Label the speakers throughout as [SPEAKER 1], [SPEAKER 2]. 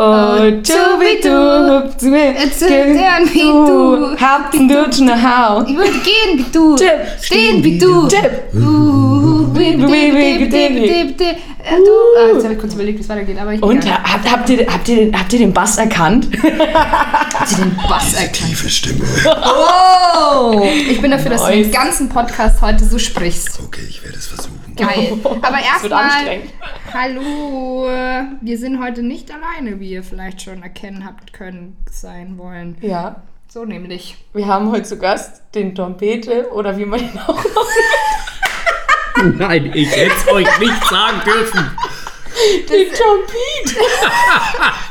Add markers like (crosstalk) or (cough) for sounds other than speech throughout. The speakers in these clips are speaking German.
[SPEAKER 1] Oh, wie du, hüpft
[SPEAKER 2] sind gern wie du.
[SPEAKER 1] Habt ihn durch nach Hau.
[SPEAKER 2] Ich würde gehen wie du.
[SPEAKER 1] Tipp.
[SPEAKER 2] Stehen wie du. Uh. Äh, Du, ah, jetzt habe ich kurz überlegt, wie es weitergeht, aber ich
[SPEAKER 1] Und habt, habt, ihr, habt, ihr, den- habt ihr den Bass erkannt?
[SPEAKER 2] Hat sie den Bass erkannt?
[SPEAKER 3] Tiefe Stimme.
[SPEAKER 2] Oh! Ich bin dafür, dass du den ganzen Podcast heute so sprichst.
[SPEAKER 3] Okay, ich werde es versuchen.
[SPEAKER 2] Geil. (laughs) Aber erstmal. Hallo. Wir sind heute nicht alleine, wie ihr vielleicht schon erkennen habt können, sein wollen.
[SPEAKER 1] Ja.
[SPEAKER 2] So nämlich.
[SPEAKER 1] Wir haben heute zu Gast den Trompete oder wie man ihn auch
[SPEAKER 4] Nein, ich hätte es euch nicht sagen dürfen.
[SPEAKER 1] Den Trompete. (laughs)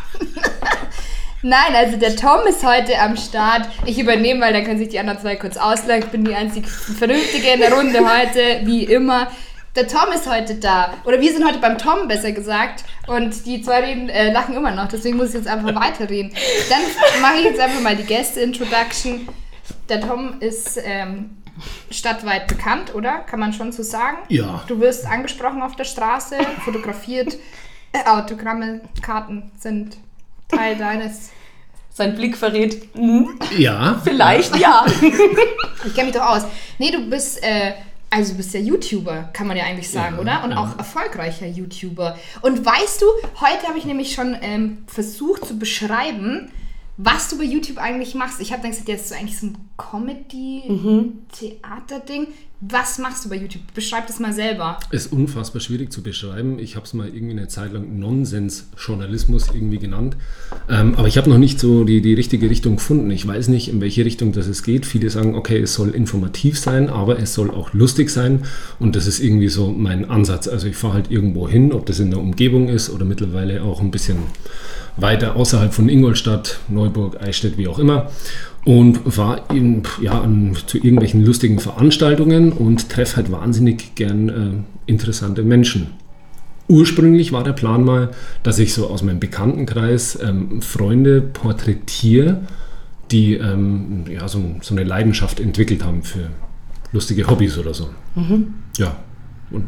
[SPEAKER 2] Nein, also der Tom ist heute am Start. Ich übernehme, weil dann können sich die anderen zwei kurz auslachen. Ich bin die einzig Vernünftige in der Runde heute, wie immer. Der Tom ist heute da. Oder wir sind heute beim Tom, besser gesagt. Und die zwei reden, äh, lachen immer noch. Deswegen muss ich jetzt einfach weiterreden. Dann mache ich jetzt einfach mal die Gäste-Introduction. Der Tom ist ähm, stadtweit bekannt, oder? Kann man schon so sagen?
[SPEAKER 4] Ja.
[SPEAKER 2] Du wirst angesprochen auf der Straße, fotografiert. Äh, Autogramme, Karten sind Teil deines
[SPEAKER 1] Sein Blick verrät, hm,
[SPEAKER 4] Ja.
[SPEAKER 1] vielleicht ja.
[SPEAKER 2] Ich kenne mich doch aus. Nee, du bist, äh, also du bist ja YouTuber, kann man ja eigentlich sagen,
[SPEAKER 4] Ja,
[SPEAKER 2] oder? Und
[SPEAKER 4] ja.
[SPEAKER 2] auch erfolgreicher YouTuber. Und weißt du, heute habe ich nämlich schon ähm, versucht zu beschreiben, was du bei YouTube eigentlich machst. Ich habe dann gesagt, das ist so eigentlich so ein Comedy-Theater-Ding. Was machst du bei YouTube? Beschreib das mal selber.
[SPEAKER 4] Ist unfassbar schwierig zu beschreiben. Ich habe es mal irgendwie eine Zeit lang Nonsens-Journalismus irgendwie genannt. Ähm, aber ich habe noch nicht so die, die richtige Richtung gefunden. Ich weiß nicht, in welche Richtung das es geht. Viele sagen, okay, es soll informativ sein, aber es soll auch lustig sein. Und das ist irgendwie so mein Ansatz. Also ich fahre halt irgendwo hin, ob das in der Umgebung ist oder mittlerweile auch ein bisschen weiter außerhalb von Ingolstadt, Neuburg, Eichstätt, wie auch immer. Und war eben, ja, an, zu irgendwelchen lustigen Veranstaltungen und treffe halt wahnsinnig gern äh, interessante Menschen. Ursprünglich war der Plan mal, dass ich so aus meinem Bekanntenkreis ähm, Freunde porträtiere, die ähm, ja, so, so eine Leidenschaft entwickelt haben für lustige Hobbys oder so. Ja, und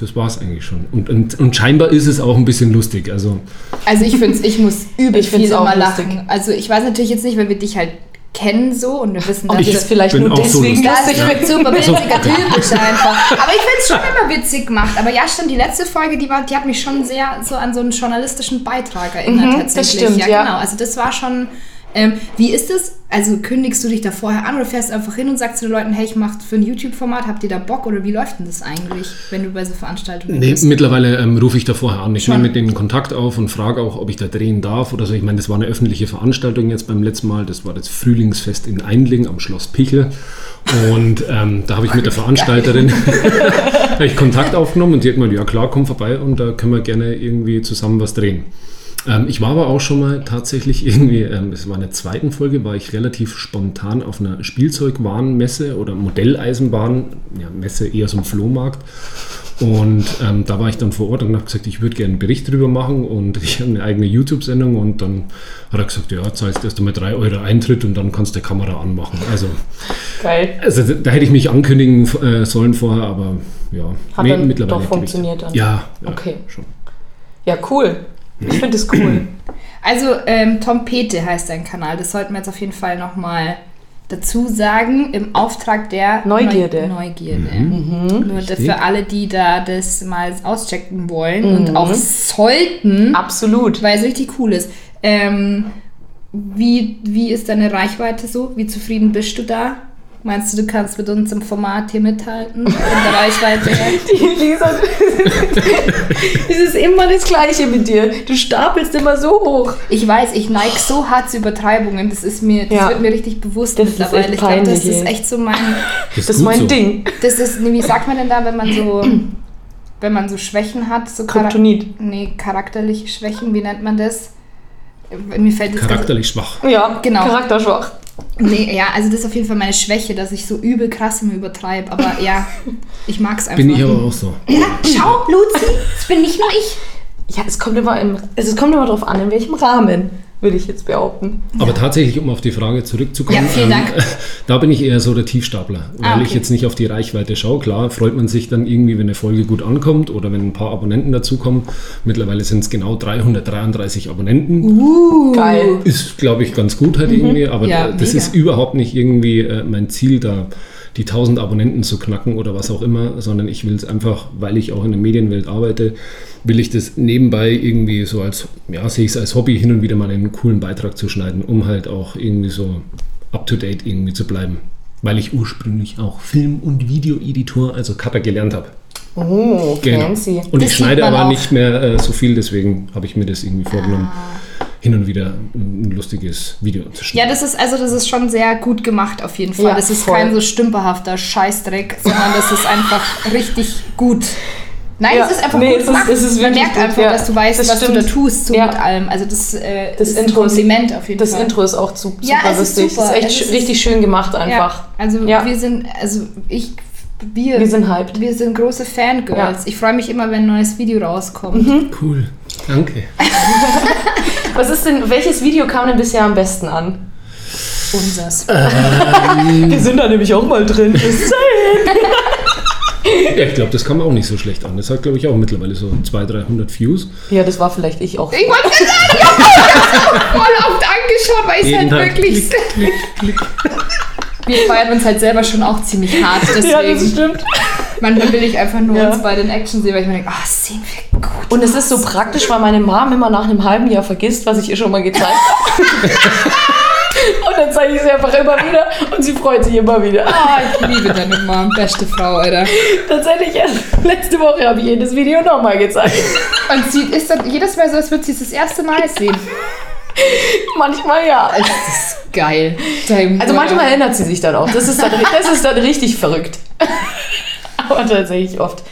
[SPEAKER 4] das war es eigentlich schon. Und, und, und scheinbar ist es auch ein bisschen lustig. Also
[SPEAKER 2] Also ich finde ich muss (laughs) übel
[SPEAKER 1] Ich
[SPEAKER 2] viel
[SPEAKER 1] auch
[SPEAKER 2] immer
[SPEAKER 1] lustig.
[SPEAKER 2] lachen. Also ich weiß natürlich jetzt nicht, weil wir dich halt kennen so und wir wissen,
[SPEAKER 1] Ob
[SPEAKER 2] dass
[SPEAKER 1] ich
[SPEAKER 2] du-
[SPEAKER 1] es vielleicht nur
[SPEAKER 4] auch so
[SPEAKER 1] deswegen
[SPEAKER 4] lustig.
[SPEAKER 2] Das
[SPEAKER 1] finde.
[SPEAKER 2] super witziger Typ ist einfach. (laughs) Aber ich finde es schon immer witzig gemacht. Aber ja, stimmt, die letzte Folge, die, war, die hat mich schon sehr so an so einen journalistischen Beitrag erinnert
[SPEAKER 1] Mhm, das
[SPEAKER 2] tatsächlich.
[SPEAKER 1] stimmt,
[SPEAKER 2] ja,
[SPEAKER 1] ja.
[SPEAKER 2] genau. Also das war schon. Ähm, wie ist das? Also kündigst du dich da vorher an oder fährst du einfach hin und sagst zu den Leuten, hey, ich mache für ein YouTube-Format, habt ihr da Bock oder wie läuft denn das eigentlich, wenn du bei so Veranstaltungen
[SPEAKER 4] Nee,
[SPEAKER 2] bist?
[SPEAKER 4] mittlerweile ähm, rufe ich da vorher an. Ich
[SPEAKER 2] Schon.
[SPEAKER 4] nehme mit denen Kontakt auf und frage auch, ob ich da drehen darf oder so. Ich meine, das war eine öffentliche Veranstaltung jetzt beim letzten Mal. Das war das Frühlingsfest in Eindling am Schloss Pichel. Und ähm, da habe ich mit der Veranstalterin (laughs) ich Kontakt aufgenommen und die hat gemeint, ja klar, komm vorbei und da können wir gerne irgendwie zusammen was drehen. Ähm, ich war aber auch schon mal tatsächlich irgendwie, ähm, es war in der zweiten Folge, war ich relativ spontan auf einer Spielzeugwarenmesse oder Modelleisenbahn, ja, Messe eher so ein Flohmarkt. Und ähm, da war ich dann vor Ort und habe gesagt, ich würde gerne einen Bericht drüber machen und (laughs) ich habe eine eigene YouTube-Sendung und dann hat er gesagt, ja, zahlst erst einmal 3 Euro Eintritt und dann kannst du die Kamera anmachen. Also,
[SPEAKER 1] Geil.
[SPEAKER 4] also da hätte ich mich ankündigen äh, sollen vorher, aber ja,
[SPEAKER 1] Hat
[SPEAKER 4] mi-
[SPEAKER 1] dann doch
[SPEAKER 4] gebe ich-
[SPEAKER 1] funktioniert dann.
[SPEAKER 4] Ja, ja
[SPEAKER 1] Okay.
[SPEAKER 4] schon.
[SPEAKER 1] Ja, cool. Ich finde es cool. (clears throat)
[SPEAKER 2] Also, ähm, Tom Pete heißt dein Kanal. Das sollten wir jetzt auf jeden Fall nochmal dazu sagen. Im Auftrag der
[SPEAKER 1] Neugierde.
[SPEAKER 2] Neu Neugierde.
[SPEAKER 4] Mhm.
[SPEAKER 2] Nur
[SPEAKER 4] Richtig.
[SPEAKER 2] für alle, die da das mal auschecken wollen
[SPEAKER 1] Mhm.
[SPEAKER 2] und auch sollten,
[SPEAKER 1] Absolut.
[SPEAKER 2] weil es richtig cool ist. Ähm, wie, wie ist deine Reichweite so? Wie zufrieden bist du da? Meinst du, du kannst mit uns im Format hier mithalten? Von der Reichweite? (laughs)
[SPEAKER 1] Die Lisa, (laughs) es ist immer das Gleiche mit dir. Du stapelst immer so hoch.
[SPEAKER 2] Ich weiß, ich neige so hart zu Übertreibungen. Das ist mir, das
[SPEAKER 1] Ja.
[SPEAKER 2] wird mir richtig bewusst
[SPEAKER 1] Das ist
[SPEAKER 2] mittlerweile.
[SPEAKER 1] echt
[SPEAKER 2] ich glaube, das ist echt so mein.
[SPEAKER 1] Das ist
[SPEAKER 4] gut
[SPEAKER 1] mein
[SPEAKER 4] so.
[SPEAKER 1] Ding.
[SPEAKER 2] Das ist, wie sagt man denn da, wenn man so, (clears throat) wenn man so Schwächen hat? So
[SPEAKER 1] Kryptonit.
[SPEAKER 2] Nee, charakterliche Schwächen, wie nennt man das? Mir fällt jetzt
[SPEAKER 4] Charakterlich schwach.
[SPEAKER 1] Ja,
[SPEAKER 2] Genau.
[SPEAKER 1] charakterschwach.
[SPEAKER 2] Nee, ja, also das ist auf jeden Fall meine Schwäche, dass ich so übel krass immer übertreibe. Aber ja, (laughs) ich mag es einfach.
[SPEAKER 4] Bin ich aber auch so.
[SPEAKER 2] ja, schau, Luzi, das bin nicht nur ich.
[SPEAKER 1] Ja, es kommt immer, im, es kommt immer darauf an, in welchem Rahmen. Würde ich jetzt behaupten.
[SPEAKER 4] Aber tatsächlich, um auf die Frage zurückzukommen,
[SPEAKER 2] Ja, Dank. (laughs)
[SPEAKER 4] da bin ich eher so der Tiefstapler, weil
[SPEAKER 2] Ah,
[SPEAKER 4] ich
[SPEAKER 2] okay.
[SPEAKER 4] jetzt nicht auf die Reichweite schaue. Klar, freut man sich dann irgendwie, wenn eine Folge gut ankommt oder wenn ein paar Abonnenten dazukommen. Mittlerweile sind es genau 333 Abonnenten.
[SPEAKER 2] Uh.
[SPEAKER 1] Geil.
[SPEAKER 4] Ist, glaube ich, ganz gut halt irgendwie, aber
[SPEAKER 2] Ja,
[SPEAKER 4] das
[SPEAKER 2] mega.
[SPEAKER 4] ist überhaupt nicht irgendwie äh, mein Ziel, da die 1000 Abonnenten zu knacken oder was auch immer, sondern ich will es einfach, weil ich auch in der Medienwelt arbeite, will ich das nebenbei irgendwie so als, ja, sehe ich es als Hobby, hin und wieder mal einen coolen Beitrag zu schneiden, um halt auch irgendwie so up-to-date irgendwie zu bleiben. Weil ich ursprünglich auch Film- und Videoeditor, also Cutter gelernt habe.
[SPEAKER 1] Oh,
[SPEAKER 4] Genau.
[SPEAKER 1] fancy.
[SPEAKER 4] Und
[SPEAKER 2] Das
[SPEAKER 4] ich schneide aber
[SPEAKER 2] auch.
[SPEAKER 4] nicht mehr äh, so viel, deswegen habe ich mir das irgendwie vorgenommen, hin und wieder ein, ein lustiges Video zu schneiden.
[SPEAKER 2] Ja, das ist also das ist schon sehr gut gemacht auf jeden Fall.
[SPEAKER 1] Ja,
[SPEAKER 2] das ist
[SPEAKER 1] voll.
[SPEAKER 2] kein so stümperhafter Scheißdreck, sondern das ist einfach (laughs) richtig gut. Nein,
[SPEAKER 1] Ja,
[SPEAKER 2] es ist einfach
[SPEAKER 1] nee,
[SPEAKER 2] gut
[SPEAKER 1] es ist-
[SPEAKER 2] gemacht.
[SPEAKER 1] es ist
[SPEAKER 2] Man
[SPEAKER 1] wirklich
[SPEAKER 2] merkt
[SPEAKER 1] gut,
[SPEAKER 2] einfach,
[SPEAKER 1] ja.
[SPEAKER 2] dass du weißt,
[SPEAKER 1] Das
[SPEAKER 2] was du
[SPEAKER 1] stimmt.
[SPEAKER 2] da tust, so
[SPEAKER 1] Ja.
[SPEAKER 2] mit allem. Also das, äh,
[SPEAKER 1] Das
[SPEAKER 2] ist ein
[SPEAKER 1] Intro ist-
[SPEAKER 2] Kompliment auf jeden
[SPEAKER 1] Das
[SPEAKER 2] Fall.
[SPEAKER 1] Intro ist auch zu, super
[SPEAKER 2] Ja, es ist
[SPEAKER 1] lustig.
[SPEAKER 2] super.
[SPEAKER 1] Es ist echt
[SPEAKER 2] Es
[SPEAKER 1] sch-
[SPEAKER 2] ist-
[SPEAKER 1] richtig schön gemacht einfach.
[SPEAKER 2] Ja, also
[SPEAKER 1] Ja.
[SPEAKER 2] wir sind, also ich, wir,
[SPEAKER 1] Wir sind hyped.
[SPEAKER 2] wir sind große Fangirls.
[SPEAKER 1] Ja. Mhm.
[SPEAKER 2] Ich freue mich immer, wenn ein neues Video rauskommt.
[SPEAKER 4] Cool, danke. (laughs)
[SPEAKER 1] Was ist denn, welches Video kam denn bisher am besten an?
[SPEAKER 2] Unsers. (laughs)
[SPEAKER 1] Wir sind da nämlich auch mal drin. (laughs)
[SPEAKER 4] Ja, ich glaube, das kam auch nicht so schlecht an. Das hat, glaube ich, auch mittlerweile so 200, 300 Views.
[SPEAKER 1] ja, das war vielleicht ich auch.
[SPEAKER 2] Ich wollte sagen, ich habe voll oft angeschaut, weil ich
[SPEAKER 4] Jeden
[SPEAKER 2] halt wirklich.
[SPEAKER 4] klick, klick, klick.
[SPEAKER 2] Wir feiern uns halt selber schon auch ziemlich hart. Deswegen.
[SPEAKER 1] Ja, das stimmt.
[SPEAKER 2] Manchmal will ich einfach nur
[SPEAKER 1] Ja.
[SPEAKER 2] uns bei den Action sehen, weil ich mir denke, ah, sehen wir gut.
[SPEAKER 1] Und es ist so praktisch, weil meine Mom immer nach einem halben Jahr vergisst, was ich ihr schon mal gezeigt habe. (laughs) und dann zeige ich sie einfach immer wieder und sie freut sich immer wieder.
[SPEAKER 2] Ah, ich liebe deine Mom, beste Frau, Alter.
[SPEAKER 1] Tatsächlich, letzte Woche habe ich ihr das Video nochmal gezeigt.
[SPEAKER 2] Und sie ist dann jedes Mal so, als würde sie es das erste Mal sehen.
[SPEAKER 1] Manchmal ja.
[SPEAKER 2] Das ist geil. Dein
[SPEAKER 1] Also manchmal erinnert sie sich dann auch. Das ist dann, das ist dann richtig verrückt. (laughs) Aber tatsächlich oft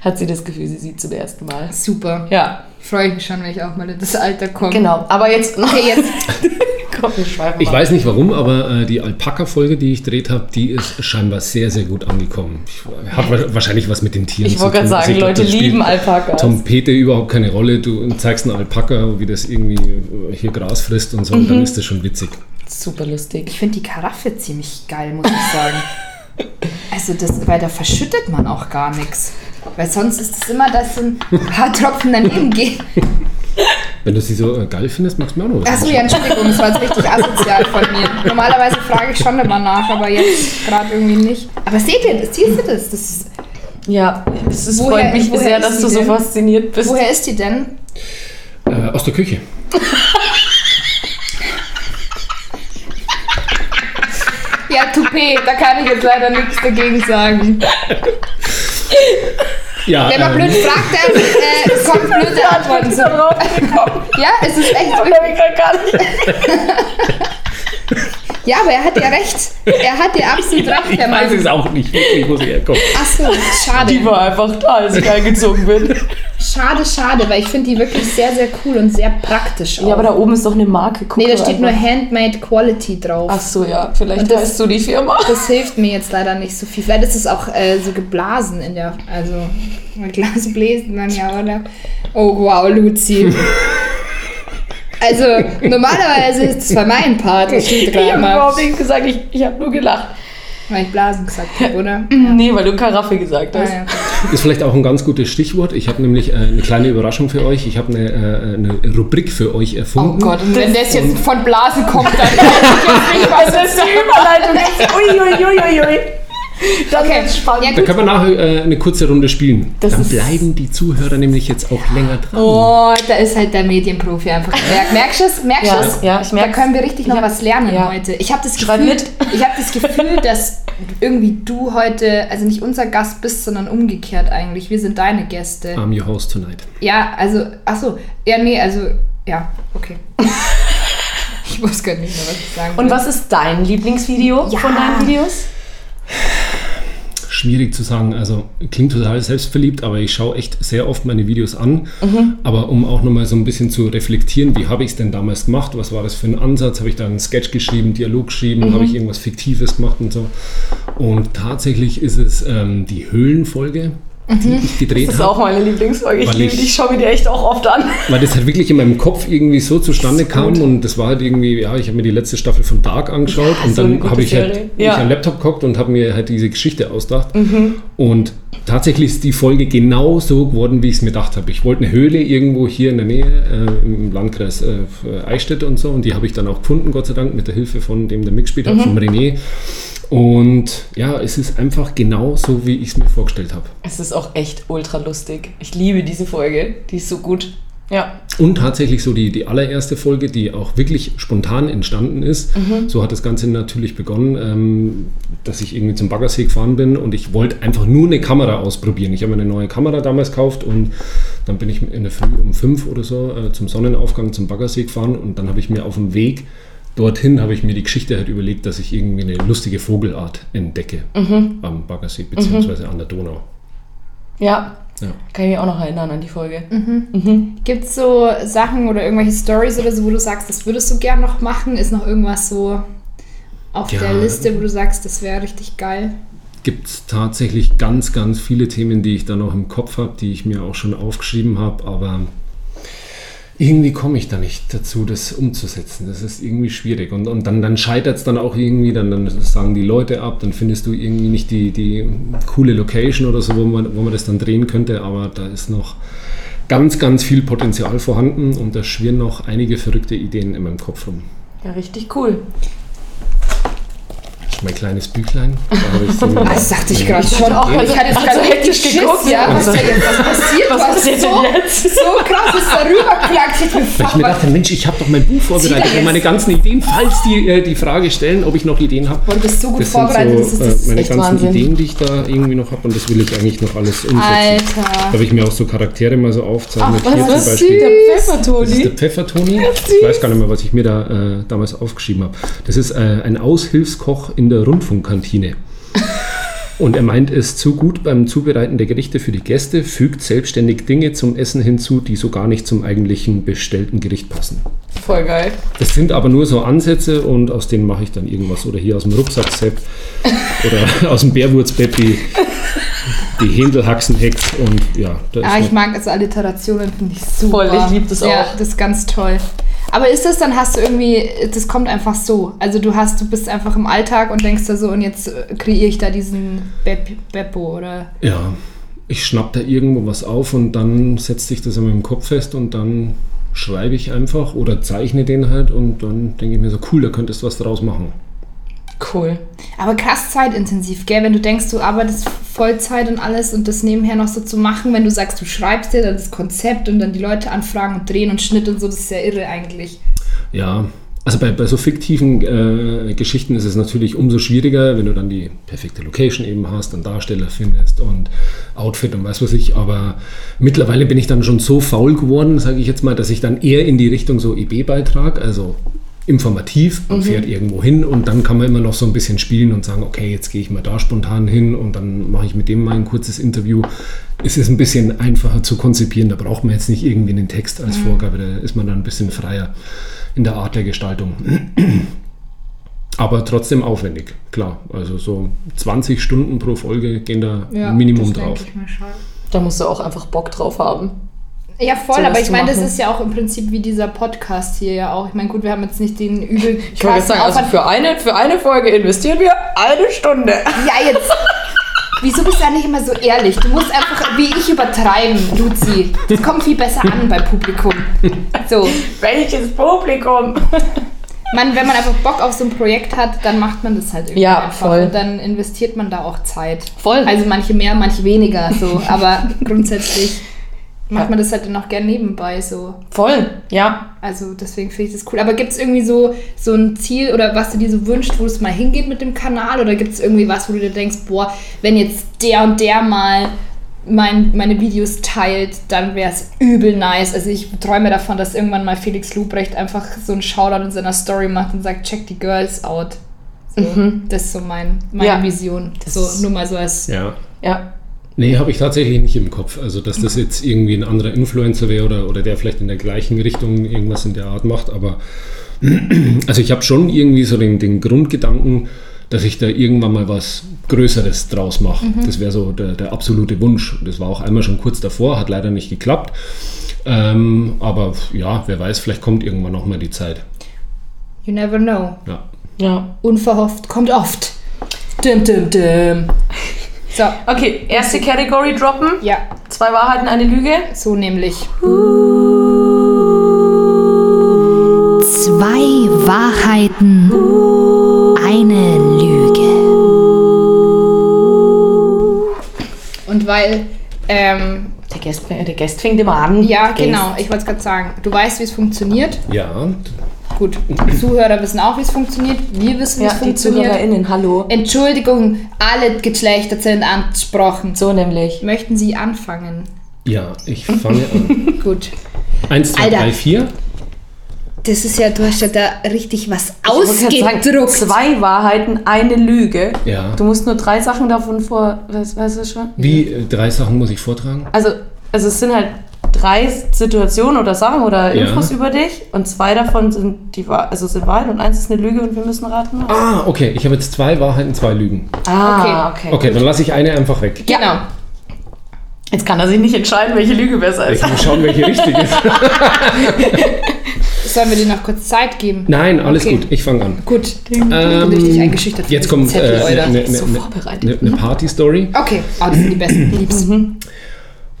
[SPEAKER 1] hat sie das Gefühl, sie sieht zum ersten Mal.
[SPEAKER 2] Super.
[SPEAKER 1] Ja,
[SPEAKER 2] Freue ich mich schon, wenn ich auch mal in das Alter komme.
[SPEAKER 1] genau. Aber jetzt noch.
[SPEAKER 2] Okay, jetzt. (laughs)
[SPEAKER 1] Komm,
[SPEAKER 4] Ich
[SPEAKER 1] mal.
[SPEAKER 4] weiß nicht warum, aber äh, die Alpaka-Folge, die ich gedreht habe, die ist scheinbar sehr, sehr gut angekommen. Ich, hat wa- wahrscheinlich was mit den Tieren
[SPEAKER 1] Ich
[SPEAKER 4] zu
[SPEAKER 1] wollte
[SPEAKER 4] tun.
[SPEAKER 1] gerade
[SPEAKER 4] Also
[SPEAKER 1] sagen,
[SPEAKER 4] ich glaub,
[SPEAKER 1] Leute
[SPEAKER 4] das spielt
[SPEAKER 1] lieben Alpakas.
[SPEAKER 4] Tom Pete überhaupt keine Rolle. Du zeigst einen Alpaka, wie das irgendwie äh, hier Gras frisst und so, und
[SPEAKER 1] Mhm.
[SPEAKER 4] dann ist das schon witzig.
[SPEAKER 1] Super lustig.
[SPEAKER 2] Ich finde die Karaffe ziemlich geil, muss ich sagen. (laughs) Also das, weil da verschüttet man auch gar nichts. Weil sonst ist es immer, dass so ein paar Tropfen daneben gehen.
[SPEAKER 4] Wenn du sie so äh, geil findest, magst du mir auch noch was
[SPEAKER 2] Achso, ja, Entschuldigung, das war jetzt richtig asozial von mir. Normalerweise frage ich schon immer nach, aber jetzt gerade irgendwie nicht. Aber seht ihr das? Siehst du das? das ist,
[SPEAKER 1] Ja, es ist,
[SPEAKER 2] Woher-
[SPEAKER 1] freut mich sehr,
[SPEAKER 2] ist
[SPEAKER 1] dass du so
[SPEAKER 2] denn?
[SPEAKER 1] fasziniert bist.
[SPEAKER 2] woher ist die denn?
[SPEAKER 4] Äh, aus der Küche. (laughs)
[SPEAKER 2] Toupet, da kann ich jetzt leider nichts dagegen sagen.
[SPEAKER 4] Ja,
[SPEAKER 2] Wenn man
[SPEAKER 4] ähm,
[SPEAKER 2] blöd fragt, dann äh, kommt blöde Antworten. Ja, es ist echt
[SPEAKER 1] ich gar nicht. (laughs)
[SPEAKER 2] Ja, aber er hat ja recht. Er hat ja absolut recht,
[SPEAKER 4] ich
[SPEAKER 2] der
[SPEAKER 4] weiß
[SPEAKER 2] Mann.
[SPEAKER 4] es auch nicht, wirklich, wo sie herkommt.
[SPEAKER 2] Achso, schade.
[SPEAKER 1] Die war einfach da, als ich eingezogen bin.
[SPEAKER 2] Schade, schade, weil ich finde die wirklich sehr, sehr cool und sehr praktisch auch.
[SPEAKER 1] Ja, aber da oben ist doch eine Marke. Guck
[SPEAKER 2] nee, da steht nur
[SPEAKER 1] einfach.
[SPEAKER 2] Handmade Quality drauf.
[SPEAKER 1] Ach so, ja. Vielleicht
[SPEAKER 2] Und das-
[SPEAKER 1] heißt du die Firma. (laughs)
[SPEAKER 2] Das hilft mir jetzt leider nicht so viel. Vielleicht ist es auch äh, so geblasen in der. Also, mit Glas bläst man ja, oder? Oh, wow, Luzi. (laughs) Also, normalerweise ist es bei meinem Part. Das
[SPEAKER 1] Ich (laughs) habe überhaupt
[SPEAKER 2] mal.
[SPEAKER 1] nicht gesagt, ich, ich habe nur gelacht.
[SPEAKER 2] Weil ich Blasen gesagt habe, oder? (laughs)
[SPEAKER 1] Nee, weil du Karaffe gesagt
[SPEAKER 2] Ah,
[SPEAKER 1] hast.
[SPEAKER 2] ja.
[SPEAKER 4] Ist vielleicht auch ein ganz gutes Stichwort. Ich habe nämlich äh, eine kleine Überraschung für euch. Ich habe eine, äh, eine Rubrik für euch
[SPEAKER 2] Oh
[SPEAKER 4] erfunden.
[SPEAKER 2] Gott, und wenn das jetzt von Blasen kommt, dann (laughs) weiß ich jetzt nicht, was
[SPEAKER 1] Das ist die Überleitung. jetzt. Ui, ui, ui, ui, ui. (laughs) Dann
[SPEAKER 2] Okay.
[SPEAKER 1] wird's spannend.
[SPEAKER 2] Ja,
[SPEAKER 4] Da können wir nachher äh, eine kurze Runde spielen.
[SPEAKER 1] Das
[SPEAKER 4] Dann bleiben die Zuhörer nämlich jetzt auch länger dran.
[SPEAKER 2] Oh, da ist halt der Medienprofi einfach. Merk, (laughs) merkst du es? Merkst
[SPEAKER 1] Ja,
[SPEAKER 2] du es?
[SPEAKER 1] ja, ich
[SPEAKER 2] Da
[SPEAKER 1] merk's.
[SPEAKER 2] können wir richtig noch
[SPEAKER 1] Ja.
[SPEAKER 2] was lernen
[SPEAKER 1] Ja.
[SPEAKER 2] heute. Ich habe das Gefühl, (laughs) ich habe das Gefühl, dass irgendwie du heute, also nicht unser Gast bist, sondern umgekehrt eigentlich. Wir sind deine Gäste.
[SPEAKER 4] I'm your host tonight.
[SPEAKER 2] Ja, also, ach so, ja, nee, also, ja, okay. ich wusste gar nicht mehr, was ich sagen
[SPEAKER 1] Und was ist dein Lieblingsvideo
[SPEAKER 2] Ja.
[SPEAKER 1] von deinen Videos?
[SPEAKER 4] Schwierig zu sagen. Also klingt total selbstverliebt, aber ich schaue echt sehr oft meine Videos an.
[SPEAKER 1] Mhm.
[SPEAKER 4] Aber um auch nochmal so ein bisschen zu reflektieren, wie habe ich es denn damals gemacht? Was war das für ein Ansatz? Habe ich da einen Sketch geschrieben, Dialog geschrieben?
[SPEAKER 1] Mhm.
[SPEAKER 4] Habe ich irgendwas Fiktives gemacht und so? Und tatsächlich ist es ähm, die Höhlenfolge. Die ich gedreht
[SPEAKER 1] Das ist
[SPEAKER 4] habe.
[SPEAKER 1] auch meine Lieblingsfolge. Ich
[SPEAKER 4] ich-
[SPEAKER 1] ich schaue mir die echt auch oft an.
[SPEAKER 4] Weil das halt wirklich in meinem Kopf irgendwie so zustande kam und das war halt irgendwie, ja, ich habe mir die letzte Staffel von Dark angeschaut
[SPEAKER 1] Ja,
[SPEAKER 4] und
[SPEAKER 1] so
[SPEAKER 4] dann habe ich halt
[SPEAKER 1] Serie.
[SPEAKER 4] mich
[SPEAKER 1] Ja.
[SPEAKER 4] an den Laptop geguckt und habe mir halt diese Geschichte ausgedacht.
[SPEAKER 1] Mhm.
[SPEAKER 4] Und tatsächlich ist die Folge genau so geworden, wie ich es mir gedacht habe. Ich wollte eine Höhle irgendwo hier in der Nähe äh, im Landkreis äh, Eichstätt und so und die habe ich dann auch gefunden, Gott sei Dank, mit der Hilfe von dem, der mitgespielt hat,
[SPEAKER 1] Mhm.
[SPEAKER 4] von René. Und ja, es ist einfach genau so, wie ich es mir vorgestellt habe.
[SPEAKER 1] Es ist auch echt ultra lustig. Ich liebe diese Folge. Die ist so gut. Ja.
[SPEAKER 4] Und tatsächlich so die, die allererste Folge, die auch wirklich spontan entstanden ist. So hat das Ganze natürlich begonnen, ähm, dass ich irgendwie zum Baggersee gefahren bin und ich wollte einfach nur eine Kamera ausprobieren. Ich habe mir eine neue Kamera damals gekauft und dann bin ich in der Früh um fünf oder so äh, zum Sonnenaufgang zum Baggersee gefahren und dann habe ich mir auf dem Weg dorthin habe ich mir die Geschichte halt überlegt, dass ich irgendwie eine lustige Vogelart entdecke am Baggersee beziehungsweise an der Donau.
[SPEAKER 1] Ja.
[SPEAKER 4] Ja.
[SPEAKER 1] Kann ich mich auch noch erinnern an die Folge.
[SPEAKER 2] Gibt es so Sachen oder irgendwelche Stories oder so, wo du sagst, das würdest du gern noch machen? Ist noch irgendwas so auf
[SPEAKER 4] Ja.
[SPEAKER 2] der Liste, wo du sagst, das wäre richtig geil?
[SPEAKER 4] gibt es tatsächlich ganz, ganz viele Themen, die ich da noch im Kopf habe, die ich mir auch schon aufgeschrieben habe, aber irgendwie komme ich da nicht dazu, das umzusetzen. Das ist irgendwie schwierig. Und, und dann, dann scheitert es dann auch irgendwie, dann, dann sagen die Leute ab, dann findest du irgendwie nicht die, die coole Location oder so, wo man, wo man das dann drehen könnte, aber da ist noch ganz, ganz viel Potenzial vorhanden und da schwirren noch einige verrückte Ideen in meinem Kopf rum.
[SPEAKER 1] Ja, richtig cool.
[SPEAKER 4] Ist mein kleines Büchlein. Da habe ich so (laughs)
[SPEAKER 2] Das dachte ich gerade
[SPEAKER 1] Ich
[SPEAKER 2] schon.
[SPEAKER 1] auch
[SPEAKER 2] ich hatte jetzt
[SPEAKER 1] also
[SPEAKER 2] gerade
[SPEAKER 1] hektisch geguckt.
[SPEAKER 2] ja. Was, ist da jetzt, was passiert?
[SPEAKER 1] Was passiert
[SPEAKER 2] so,
[SPEAKER 1] denn jetzt?
[SPEAKER 2] so krass ist da rübergeklackt. Ich bin
[SPEAKER 4] Weil ich mir dachte, Mensch, ich habe doch mein Buch vorbereitet
[SPEAKER 2] er
[SPEAKER 4] und meine ganzen Ideen, falls die äh, die Frage stellen, ob ich noch Ideen habe.
[SPEAKER 2] Du bist so gut
[SPEAKER 4] Das sind
[SPEAKER 2] vorbereitet. das ist
[SPEAKER 4] so
[SPEAKER 2] das
[SPEAKER 4] äh, meine
[SPEAKER 1] echt
[SPEAKER 4] ganzen
[SPEAKER 1] Wahnsinn.
[SPEAKER 4] Ideen, die ich da irgendwie noch habe und das will ich eigentlich noch alles umsetzen. Da
[SPEAKER 2] Alter.
[SPEAKER 4] habe ich mir auch so Charaktere mal so aufzeichnet.
[SPEAKER 1] Ach,
[SPEAKER 4] Hier
[SPEAKER 1] was
[SPEAKER 4] zum
[SPEAKER 1] ist
[SPEAKER 4] Beispiel.
[SPEAKER 1] der
[SPEAKER 4] Das ist der
[SPEAKER 1] Pfeffertoni?
[SPEAKER 4] Pfeffertoni. Ich weiß gar nicht mehr, was ich mir da äh, damals aufgeschrieben habe. Das ist äh, ein Aushilfskoch in der Rundfunkkantine. Und er meint es zu gut beim Zubereiten der Gerichte für die Gäste, fügt selbstständig Dinge zum Essen hinzu, die so gar nicht zum eigentlichen bestellten Gericht passen.
[SPEAKER 1] Voll geil.
[SPEAKER 4] Das sind aber nur so Ansätze und aus denen mache ich dann irgendwas. Oder hier aus dem Rucksacksepp oder (laughs) aus dem Bärwurzbett die, die Händelhaxenhex und ja, da ist
[SPEAKER 2] Ah, ich mag also Alliterationen, finde ich super.
[SPEAKER 1] Voll, ich lieb das
[SPEAKER 2] Ja,
[SPEAKER 1] auch.
[SPEAKER 2] das ist ganz toll. Aber ist das dann, hast du irgendwie, das kommt einfach so. Also du hast, du bist einfach im Alltag und denkst da so, und jetzt äh, kreiere ich da diesen Bep Beppo oder.
[SPEAKER 4] Ja, ich schnapp da irgendwo was auf und dann setzt sich das in meinem Kopf fest und dann schreibe ich einfach oder zeichne den halt und dann denke ich mir so, cool, da könntest du was draus machen.
[SPEAKER 1] Cool.
[SPEAKER 2] Aber krass zeitintensiv, gell? Wenn du denkst, du arbeitest Vollzeit und alles und das nebenher noch so zu machen, wenn du sagst, du schreibst dir dann das Konzept und dann die Leute anfragen und drehen und Schnitt und so, das ist ja irre eigentlich.
[SPEAKER 4] Ja, also bei, bei so fiktiven äh, Geschichten ist es natürlich umso schwieriger, wenn du dann die perfekte Location eben hast, einen Darsteller findest und Outfit und weiß was ich. Aber mittlerweile bin ich dann schon so faul geworden, sage ich jetzt mal, dass ich dann eher in die Richtung so EB-Beitrag, also informativ, man fährt irgendwo hin und dann kann man immer noch so ein bisschen spielen und sagen, okay, jetzt gehe ich mal da spontan hin und dann mache ich mit dem mal ein kurzes Interview. Es ist ein bisschen einfacher zu konzipieren, da braucht man jetzt nicht irgendwie einen Text als Vorgabe, da ist man dann ein bisschen freier in der Art der Gestaltung. Aber trotzdem aufwendig, klar. Also so 20 Stunden pro Folge gehen da Minimum
[SPEAKER 2] das
[SPEAKER 4] drauf.
[SPEAKER 2] denke ich mir schon.
[SPEAKER 1] Da musst du auch einfach Bock drauf haben.
[SPEAKER 2] Ja, voll, aber ich meine, das ist ja auch im Prinzip wie dieser Podcast hier ja auch. Ich meine, gut, wir haben jetzt nicht den übel
[SPEAKER 1] Ich wollte jetzt sagen, also für eine, für eine Folge investieren wir eine Stunde.
[SPEAKER 2] Ja, jetzt. Wieso bist du ja nicht immer so ehrlich? Du musst einfach wie ich übertreiben, Luzi. Das kommt viel besser an beim Publikum. So.
[SPEAKER 1] Welches Publikum?
[SPEAKER 2] Man, wenn man einfach Bock auf so ein Projekt hat, dann macht man das halt irgendwie
[SPEAKER 1] Ja,
[SPEAKER 2] einfach.
[SPEAKER 1] voll.
[SPEAKER 2] Und dann investiert man da auch Zeit.
[SPEAKER 1] Voll.
[SPEAKER 2] Also manche mehr, manche weniger. So. Aber grundsätzlich macht man das halt dann auch gern nebenbei so.
[SPEAKER 1] Voll, ja.
[SPEAKER 2] Also deswegen finde ich das cool. Aber gibt es irgendwie so, so ein Ziel oder was du dir so wünschst, wo es mal hingeht mit dem Kanal? Oder gibt es irgendwie was, wo du dir denkst, boah, wenn jetzt der und der mal mein, meine Videos teilt, dann wäre es übel nice. Also ich träume davon, dass irgendwann mal Felix Lubrecht einfach so einen Shoutout in seiner Story macht und sagt, check die Girls out. So, Das ist so mein, meine
[SPEAKER 1] Ja.
[SPEAKER 2] Vision.
[SPEAKER 1] Das
[SPEAKER 2] so, nur mal so als...
[SPEAKER 4] Ja.
[SPEAKER 1] Ja.
[SPEAKER 4] Nee, habe ich tatsächlich nicht im Kopf. Also, dass das jetzt irgendwie ein anderer Influencer wäre oder, oder der vielleicht in der gleichen Richtung irgendwas in der Art macht. Aber (clears throat) also ich habe schon irgendwie so den, den Grundgedanken, dass ich da irgendwann mal was Größeres draus mache. Das wäre so der, der absolute Wunsch. Das war auch einmal schon kurz davor, hat leider nicht geklappt. Ähm, aber ja, wer weiß, vielleicht kommt irgendwann noch mal die Zeit.
[SPEAKER 2] You never know.
[SPEAKER 4] Ja.
[SPEAKER 1] Ja.
[SPEAKER 2] Unverhofft kommt oft. Dim, dim, dim. So,
[SPEAKER 1] Okay, erste Category droppen.
[SPEAKER 2] ja,
[SPEAKER 1] Zwei Wahrheiten, eine Lüge.
[SPEAKER 2] so nämlich. Zwei Wahrheiten, eine Lüge. Und weil, ähm,
[SPEAKER 1] Der Gast, der Gast fängt immer an.
[SPEAKER 2] ja, genau, ich wollte es gerade sagen, du weißt, wie es funktioniert.
[SPEAKER 4] Ja,
[SPEAKER 2] Gut, die Zuhörer wissen auch, wie es funktioniert. Wir wissen, wie
[SPEAKER 1] Ja,
[SPEAKER 2] es
[SPEAKER 1] die
[SPEAKER 2] funktioniert.
[SPEAKER 1] ZuhörerInnen, hallo.
[SPEAKER 2] Entschuldigung, alle Geschlechter sind angesprochen.
[SPEAKER 1] So nämlich.
[SPEAKER 2] Möchten Sie anfangen?
[SPEAKER 4] ja, ich fange an. (laughs)
[SPEAKER 2] Gut.
[SPEAKER 4] Eins, zwei,
[SPEAKER 2] Alter.
[SPEAKER 4] drei, vier.
[SPEAKER 2] Das ist ja, du hast ja da richtig was ausgedruckt.
[SPEAKER 1] zwei Wahrheiten, eine Lüge.
[SPEAKER 4] Ja.
[SPEAKER 1] Du musst nur drei Sachen davon vor. Weißt, weißt du schon?
[SPEAKER 4] Wie äh, drei Sachen muss ich vortragen?
[SPEAKER 1] Also, also es sind halt drei Situationen oder Sachen oder
[SPEAKER 4] Ja.
[SPEAKER 1] Infos über dich und zwei davon sind die Wahr also sind Wahrheit und eins ist eine Lüge und wir müssen raten. was.
[SPEAKER 4] Ah, okay. Ich habe jetzt zwei Wahrheiten, zwei Lügen.
[SPEAKER 1] Ah, okay.
[SPEAKER 4] Okay, dann lasse ich eine einfach weg.
[SPEAKER 2] Genau.
[SPEAKER 1] Jetzt kann er sich nicht entscheiden, welche Lüge besser
[SPEAKER 4] Ich
[SPEAKER 1] ist.
[SPEAKER 4] muss schauen, welche richtig ist. (laughs)
[SPEAKER 2] Sollen wir dir noch kurz Zeit geben?
[SPEAKER 4] Nein, alles
[SPEAKER 2] Okay.
[SPEAKER 4] gut. Ich fange an.
[SPEAKER 2] Gut.
[SPEAKER 4] Ähm,
[SPEAKER 2] richtig eingeschüchtert. von
[SPEAKER 4] Jetzt kommt
[SPEAKER 2] Zettel,
[SPEAKER 4] äh,
[SPEAKER 2] Alter.
[SPEAKER 4] eine ne,
[SPEAKER 1] so
[SPEAKER 4] ne,
[SPEAKER 1] vorbereitet.
[SPEAKER 4] ne, ne Party-Story.
[SPEAKER 2] Okay, oh, das sind die besten. Liebs.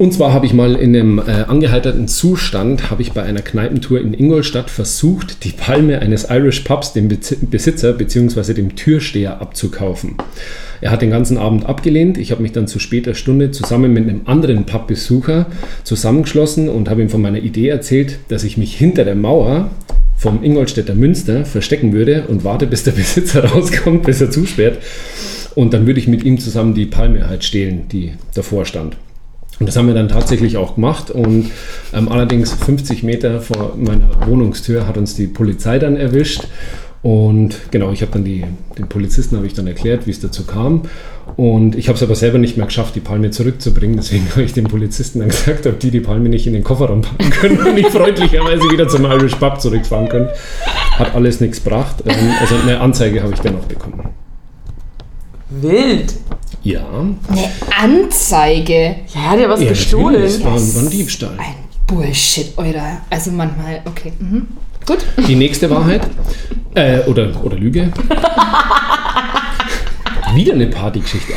[SPEAKER 4] Und zwar habe ich mal in einem äh, angeheiterten Zustand, habe ich bei einer Kneipentour in Ingolstadt versucht, die Palme eines Irish Pubs dem Bezi- Besitzer bzw. dem Türsteher abzukaufen. Er hat den ganzen Abend abgelehnt. Ich habe mich dann zu später Stunde zusammen mit einem anderen Pubbesucher zusammengeschlossen und habe ihm von meiner Idee erzählt, dass ich mich hinter der Mauer vom Ingolstädter Münster verstecken würde und warte, bis der (laughs) Besitzer rauskommt, bis er zusperrt. Und dann würde ich mit ihm zusammen die Palme halt stehlen, die davor stand. Und das haben wir dann tatsächlich auch gemacht. Und ähm, allerdings 50 Meter vor meiner Wohnungstür hat uns die Polizei dann erwischt. Und genau, ich habe dann die, den Polizisten habe ich dann erklärt, wie es dazu kam. Und ich habe es aber selber nicht mehr geschafft, die Palme zurückzubringen. Deswegen (laughs) habe ich den Polizisten dann gesagt, ob die die Palme nicht in den Kofferraum packen können und ich freundlicherweise wieder zum Irish Pub zurückfahren können. Hat alles nichts gebracht. Ähm, also eine Anzeige habe ich dann noch bekommen.
[SPEAKER 1] Wild.
[SPEAKER 4] Ja.
[SPEAKER 2] Eine Anzeige.
[SPEAKER 1] Ja, er hat ja was
[SPEAKER 4] ja
[SPEAKER 1] gestohlen.
[SPEAKER 4] Es war, war ein Diebstahl.
[SPEAKER 2] Ein Bullshit, Alter. Also manchmal, okay. Mhm. Gut.
[SPEAKER 4] Die nächste Wahrheit äh, oder, oder Lüge. Wieder eine Partygeschichte.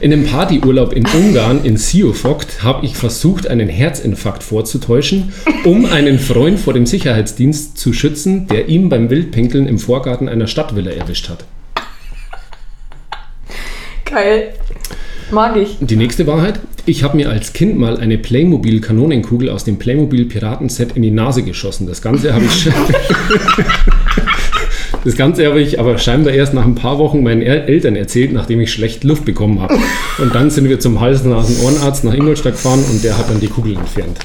[SPEAKER 4] In einem Partyurlaub in Ungarn in Siofogd habe ich versucht, einen Herzinfarkt vorzutäuschen, um einen Freund vor dem Sicherheitsdienst zu schützen, der ihm beim Wildpinkeln im Vorgarten einer Stadtvilla erwischt hat.
[SPEAKER 1] Geil. Mag ich.
[SPEAKER 4] Die nächste Wahrheit. Ich habe mir als Kind mal eine Playmobil-Kanonenkugel aus dem Playmobil-Piraten-Set in die Nase geschossen. Das Ganze habe ich... (laughs) (laughs) Das Ganze habe ich aber scheinbar erst nach ein paar Wochen meinen El Eltern erzählt, nachdem ich schlecht Luft bekommen habe. Und dann sind wir zum Hals-Nasen-Ohrenarzt nach Ingolstadt gefahren und der hat dann die Kugel entfernt.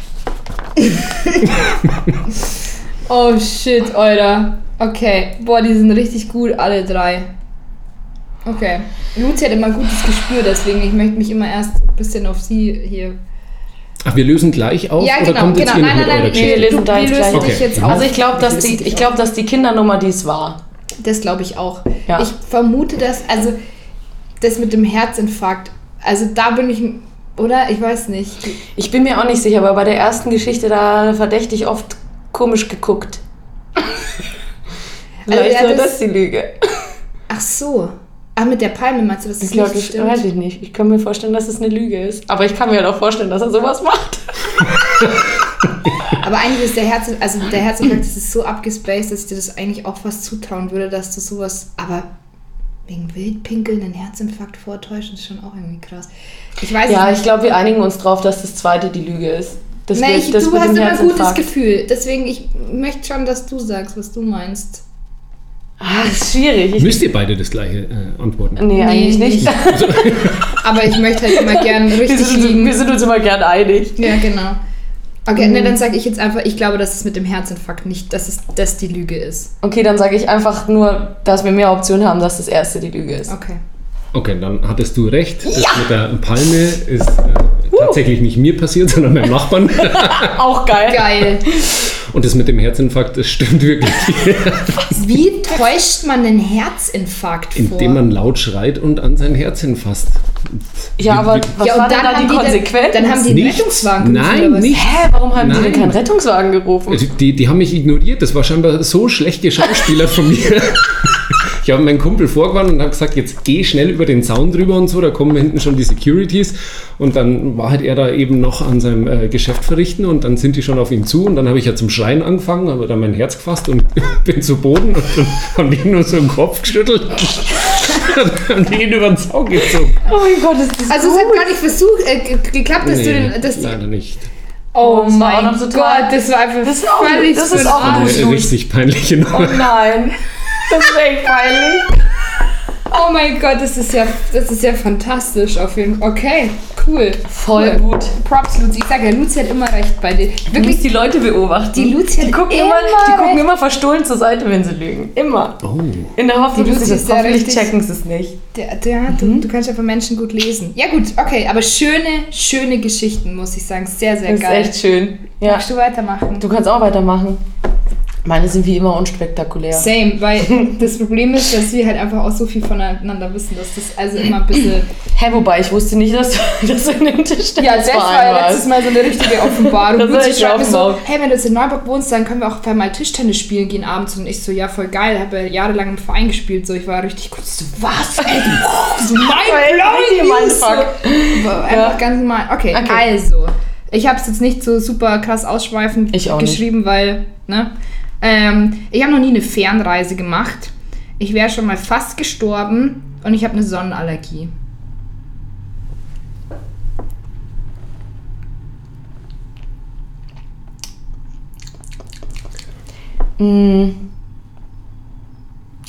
[SPEAKER 4] (laughs)
[SPEAKER 2] Oh shit, Alter. Okay. Boah, die sind richtig gut, alle drei. Okay. Luzi hat immer ein gutes Gespür, deswegen ich möchte mich immer erst ein bisschen auf sie hier.
[SPEAKER 4] Ach, wir lösen gleich auf
[SPEAKER 2] Ja,
[SPEAKER 4] oder
[SPEAKER 2] genau,
[SPEAKER 4] kommt jetzt
[SPEAKER 2] genau.
[SPEAKER 4] ihr
[SPEAKER 2] Nein, nein,
[SPEAKER 4] mit
[SPEAKER 2] nein,
[SPEAKER 1] wir
[SPEAKER 2] nee,
[SPEAKER 1] lesen
[SPEAKER 2] du,
[SPEAKER 1] da
[SPEAKER 2] wir
[SPEAKER 1] jetzt
[SPEAKER 2] lösen
[SPEAKER 1] gleich.
[SPEAKER 4] Okay.
[SPEAKER 2] jetzt auf.
[SPEAKER 1] Also ich glaube, dass die, ich glaube, dass die Kindernummer dies war.
[SPEAKER 2] Das glaube ich auch.
[SPEAKER 1] Ja.
[SPEAKER 2] Ich vermute das, also das mit dem Herzinfarkt, also da bin ich, oder? Ich weiß nicht.
[SPEAKER 1] Ich bin mir auch nicht sicher, aber bei der ersten Geschichte da verdächtig oft komisch geguckt. Vielleicht
[SPEAKER 2] ja,
[SPEAKER 1] war
[SPEAKER 2] das-
[SPEAKER 1] das die Lüge.
[SPEAKER 2] Ach so. Ah, mit der Palme meinst du, dass das
[SPEAKER 1] Ich glaube,
[SPEAKER 2] nicht
[SPEAKER 1] ich weiß
[SPEAKER 2] stimmt?
[SPEAKER 1] ich nicht. Ich kann mir vorstellen, dass es eine Lüge ist. Aber ich kann mir halt auch vorstellen, dass er sowas macht.
[SPEAKER 2] Aber eigentlich ist der Herzinfarkt, also der Herzinfarkt, das ist so abgespaced, dass ich dir das eigentlich auch fast zutrauen würde, dass du sowas, aber wegen Wildpinkeln einen Herzinfarkt vortäuschen, ist schon auch irgendwie krass. Ich weiß
[SPEAKER 1] Ja,
[SPEAKER 2] nicht.
[SPEAKER 1] ich glaube, wir einigen uns drauf, dass das zweite die Lüge ist. Das wird-
[SPEAKER 2] ich,
[SPEAKER 1] das
[SPEAKER 2] du hast immer ein gutes. Gefühl. Deswegen, ich möchte schon, dass du sagst, was du meinst.
[SPEAKER 1] Ah, das ist schwierig. Ich,
[SPEAKER 4] Müsst ihr beide das gleiche äh, antworten?
[SPEAKER 1] nee, eigentlich
[SPEAKER 2] Nee,
[SPEAKER 1] nicht. (laughs)
[SPEAKER 2] Aber ich möchte halt immer gern
[SPEAKER 1] Wir
[SPEAKER 2] richtig
[SPEAKER 1] sind, uns,
[SPEAKER 2] liegen.
[SPEAKER 1] wir sind uns immer gern einig.
[SPEAKER 2] Ja, genau. Okay,
[SPEAKER 1] Mhm.
[SPEAKER 2] ne, dann sage ich jetzt einfach, ich glaube, dass es mit dem Herzinfarkt nicht, dass es das die Lüge ist.
[SPEAKER 1] Okay, dann sage ich einfach nur, dass wir mehr Optionen haben, dass das erste die Lüge ist.
[SPEAKER 2] Okay.
[SPEAKER 4] Okay, dann hattest du recht. Das mit der Palme ist äh, tatsächlich nicht mir passiert, sondern meinem Nachbarn. (laughs)
[SPEAKER 1] Auch geil.
[SPEAKER 2] Geil.
[SPEAKER 4] Und das mit dem Herzinfarkt, das stimmt wirklich. (laughs)
[SPEAKER 2] Wie täuscht man einen Herzinfarkt vor?
[SPEAKER 4] Indem man laut schreit und an sein Herz hinfasst.
[SPEAKER 1] Ja, aber was
[SPEAKER 2] ja,
[SPEAKER 1] war
[SPEAKER 2] dann
[SPEAKER 1] da
[SPEAKER 2] haben
[SPEAKER 1] die
[SPEAKER 2] die
[SPEAKER 1] Konsequenz?
[SPEAKER 2] Dann, dann haben die einen
[SPEAKER 4] Nichts.
[SPEAKER 2] Rettungswagen gerufen,
[SPEAKER 4] Nein, nichts.
[SPEAKER 1] Hä, warum haben die denn
[SPEAKER 4] Nein.
[SPEAKER 1] keinen Rettungswagen gerufen?
[SPEAKER 4] Die, die haben mich ignoriert. Das war scheinbar so schlecht geschauspielert von mir. (laughs) Ich habe meinen Kumpel vorgewarnt und habe gesagt, jetzt geh schnell über den Zaun drüber und so, da kommen hinten schon die Securities. Und dann war halt er da eben noch an seinem äh, Geschäft verrichten und dann sind die schon auf ihn zu und dann habe ich ja zum Schreien angefangen, habe dann mein Herz gefasst und (laughs) bin zu Boden und dann haben die nur so den Kopf geschüttelt und die ihn über den Zaun gezogen.
[SPEAKER 1] Oh mein Gott, ist das
[SPEAKER 2] Also es hat gar nicht versucht, äh, ge- geklappt, dass du
[SPEAKER 4] Nee,
[SPEAKER 2] den... Dass
[SPEAKER 4] leider nicht.
[SPEAKER 2] oh
[SPEAKER 1] das war
[SPEAKER 2] mein Gott, das war einfach
[SPEAKER 1] Das ist auch- das ist
[SPEAKER 2] den
[SPEAKER 1] auch.
[SPEAKER 4] Eine richtig peinliche
[SPEAKER 1] Oh nein. Das ist echt peinlich.
[SPEAKER 2] Oh mein Gott, das ist ja, das ist ja fantastisch auf jeden Fall. Okay, cool.
[SPEAKER 1] Voll
[SPEAKER 2] cool.
[SPEAKER 1] gut.
[SPEAKER 2] Props, Luzi. Ich sage ja, Luzi hat immer recht bei dir.
[SPEAKER 1] Du
[SPEAKER 2] Wirklich,
[SPEAKER 1] musst die Leute beobachten.
[SPEAKER 2] Die Luzi hat
[SPEAKER 1] die gucken
[SPEAKER 2] immer
[SPEAKER 1] immer, die gucken immer verstohlen zur Seite, wenn sie lügen. Immer.
[SPEAKER 4] Oh.
[SPEAKER 1] In der Hoffnung, dass sie das
[SPEAKER 2] ist
[SPEAKER 1] hoffentlich
[SPEAKER 2] richtig-
[SPEAKER 1] checken sie es nicht.
[SPEAKER 2] der, der, du, du kannst ja von Menschen gut lesen. Ja gut, okay, aber schöne, schöne Geschichten, muss ich sagen. Sehr, sehr
[SPEAKER 1] Das ist
[SPEAKER 2] geil.
[SPEAKER 1] echt schön. Ja.
[SPEAKER 2] Magst du weitermachen?
[SPEAKER 1] Du kannst auch weitermachen. Meine sind wie immer unspektakulär.
[SPEAKER 2] Same, weil (laughs) das Problem ist, dass wir halt einfach auch so viel voneinander wissen, dass das also immer ein bisschen... (laughs)
[SPEAKER 1] Hä, wobei ich wusste nicht, dass du, (laughs) dass du in dem Tischtennisverein
[SPEAKER 2] Ja, das war ja letztes. Mal so eine richtige Offenbarung.
[SPEAKER 1] Das echt
[SPEAKER 2] schreibt mir so, hey, wenn du jetzt in Neuburg wohnst, dann können wir auch mal Tischtennis spielen gehen abends. Und ich so, ja, voll geil. Habe ja jahrelang im Verein gespielt. So, ich war richtig kurz so, was? Ey, so mein
[SPEAKER 1] Mindfuck.
[SPEAKER 2] so. Einfach ganz normal. Okay,
[SPEAKER 1] Okay.
[SPEAKER 2] also. Ich habe es jetzt nicht so super krass ausschweifend
[SPEAKER 1] Ich
[SPEAKER 2] geschrieben, weil, ne? Ähm, ich habe noch nie eine Fernreise gemacht. Ich wäre schon mal fast gestorben und ich habe eine Sonnenallergie.
[SPEAKER 1] Hm.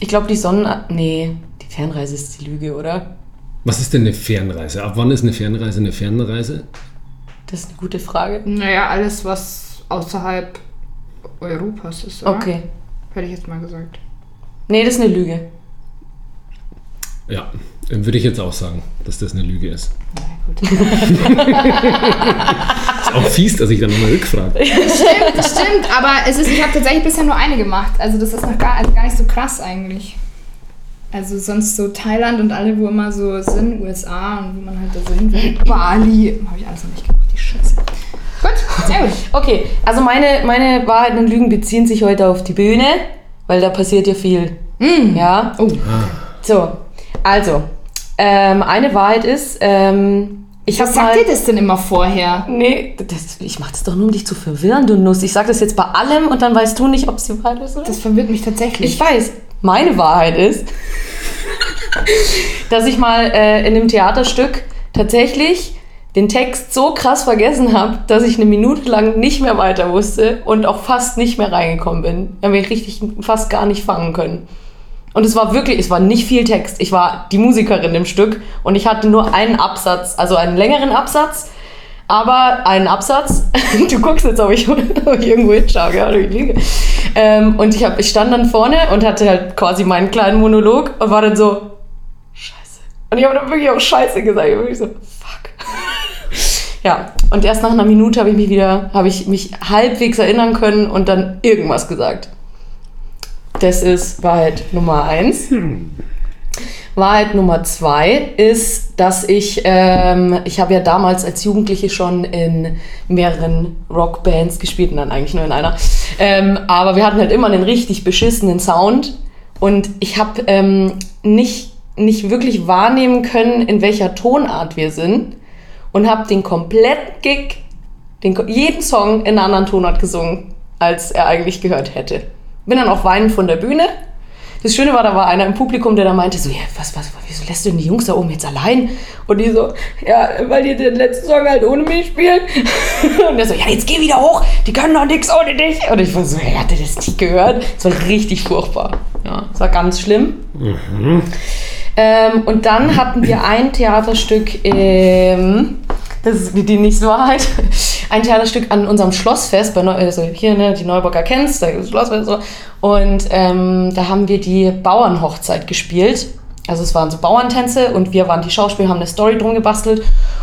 [SPEAKER 1] Ich glaube, die Sonnen... Nee, die Fernreise ist die Lüge, oder?
[SPEAKER 4] Was ist denn eine Fernreise? Ab wann ist eine Fernreise eine Fernreise?
[SPEAKER 1] Das ist eine gute Frage.
[SPEAKER 2] Naja, alles, was außerhalb Europas ist, oder?
[SPEAKER 1] Okay.
[SPEAKER 2] Hätte ich jetzt mal gesagt.
[SPEAKER 1] Nee, das ist eine Lüge.
[SPEAKER 4] Ja, dann würde ich jetzt auch sagen, dass das eine Lüge ist.
[SPEAKER 2] Na gut. (laughs)
[SPEAKER 4] Ist auch fies, dass ich dann nochmal rückfrage.
[SPEAKER 2] stimmt, das stimmt, aber es ist, ich habe tatsächlich bisher nur eine gemacht. Also das ist noch gar, also gar nicht so krass eigentlich. Also sonst so Thailand und alle, wo immer so sind, USA und wo man halt da so hin will. Bali, habe ich alles noch nicht gemacht, die Scheiße. Sehr gut.
[SPEAKER 1] Okay, also meine, meine Wahrheiten und Lügen beziehen sich heute auf die Bühne, weil da passiert ja viel. Ja.
[SPEAKER 2] Oh.
[SPEAKER 1] So, also, ähm, eine Wahrheit ist, ähm, ich habe
[SPEAKER 2] Was
[SPEAKER 1] mal...
[SPEAKER 2] sagt ihr das denn immer vorher?
[SPEAKER 1] Nee, das, ich mach das doch nur, um dich zu verwirren, du Nuss. Ich sag das jetzt bei allem und dann weißt du nicht, ob es die Wahrheit ist oder
[SPEAKER 2] Das verwirrt mich tatsächlich.
[SPEAKER 1] Ich weiß, meine Wahrheit ist, (laughs) dass ich mal äh, in einem Theaterstück tatsächlich den Text so krass vergessen habe, dass ich eine Minute lang nicht mehr weiter wusste und auch fast nicht mehr reingekommen bin. Da habe ich richtig fast gar nicht fangen können. Und es war wirklich, es war nicht viel Text. Ich war die Musikerin im Stück und ich hatte nur einen Absatz, also einen längeren Absatz, aber einen Absatz. (laughs) Du guckst jetzt, ob ich, (laughs) ob ich irgendwo hinschaue, ja. Ähm, und ich, hab, ich stand dann vorne und hatte halt quasi meinen kleinen Monolog und war dann so, Scheiße. Und ich habe dann wirklich auch Scheiße gesagt. Ich war wirklich so, fuck. (laughs) Ja, und erst nach einer Minute habe ich mich wieder, habe ich mich halbwegs erinnern können und dann irgendwas gesagt. Das ist Wahrheit Nummer eins. Wahrheit Nummer zwei ist, dass ich, ähm, ich habe ja damals als Jugendliche schon in mehreren Rockbands gespielt, nein, eigentlich nur in einer. Ähm, aber wir hatten halt immer einen richtig beschissenen Sound und ich habe ähm, nicht, nicht wirklich wahrnehmen können, in welcher Tonart wir sind und habe den kompletten Gig, den, jeden Song in einer anderen Tonart gesungen, als er eigentlich gehört hätte. Bin dann auch weinend von der Bühne. Das Schöne war, da war einer im Publikum, der da meinte so, ja, was, was, wieso lässt du denn die Jungs da oben jetzt allein? Und die so, ja, weil die den letzten Song halt ohne mich spielen. (laughs) Und der so, ja, jetzt geh wieder hoch, die können doch nichts ohne dich. Und ich war so, er hatte das nicht gehört. Es war richtig furchtbar. Ja, es war ganz schlimm. Ähm, und dann hatten wir ein Theaterstück, ähm, das ist die nächste Wahrheit, (laughs) ein Theaterstück an unserem Schlossfest, bei Neu also hier, ne, die Neuburger kennst, da ist das Schlossfest so. Und ähm, da haben wir die Bauernhochzeit gespielt. Also es waren so Bauerntänze und wir waren die Schauspieler, haben eine Story drum gebastelt.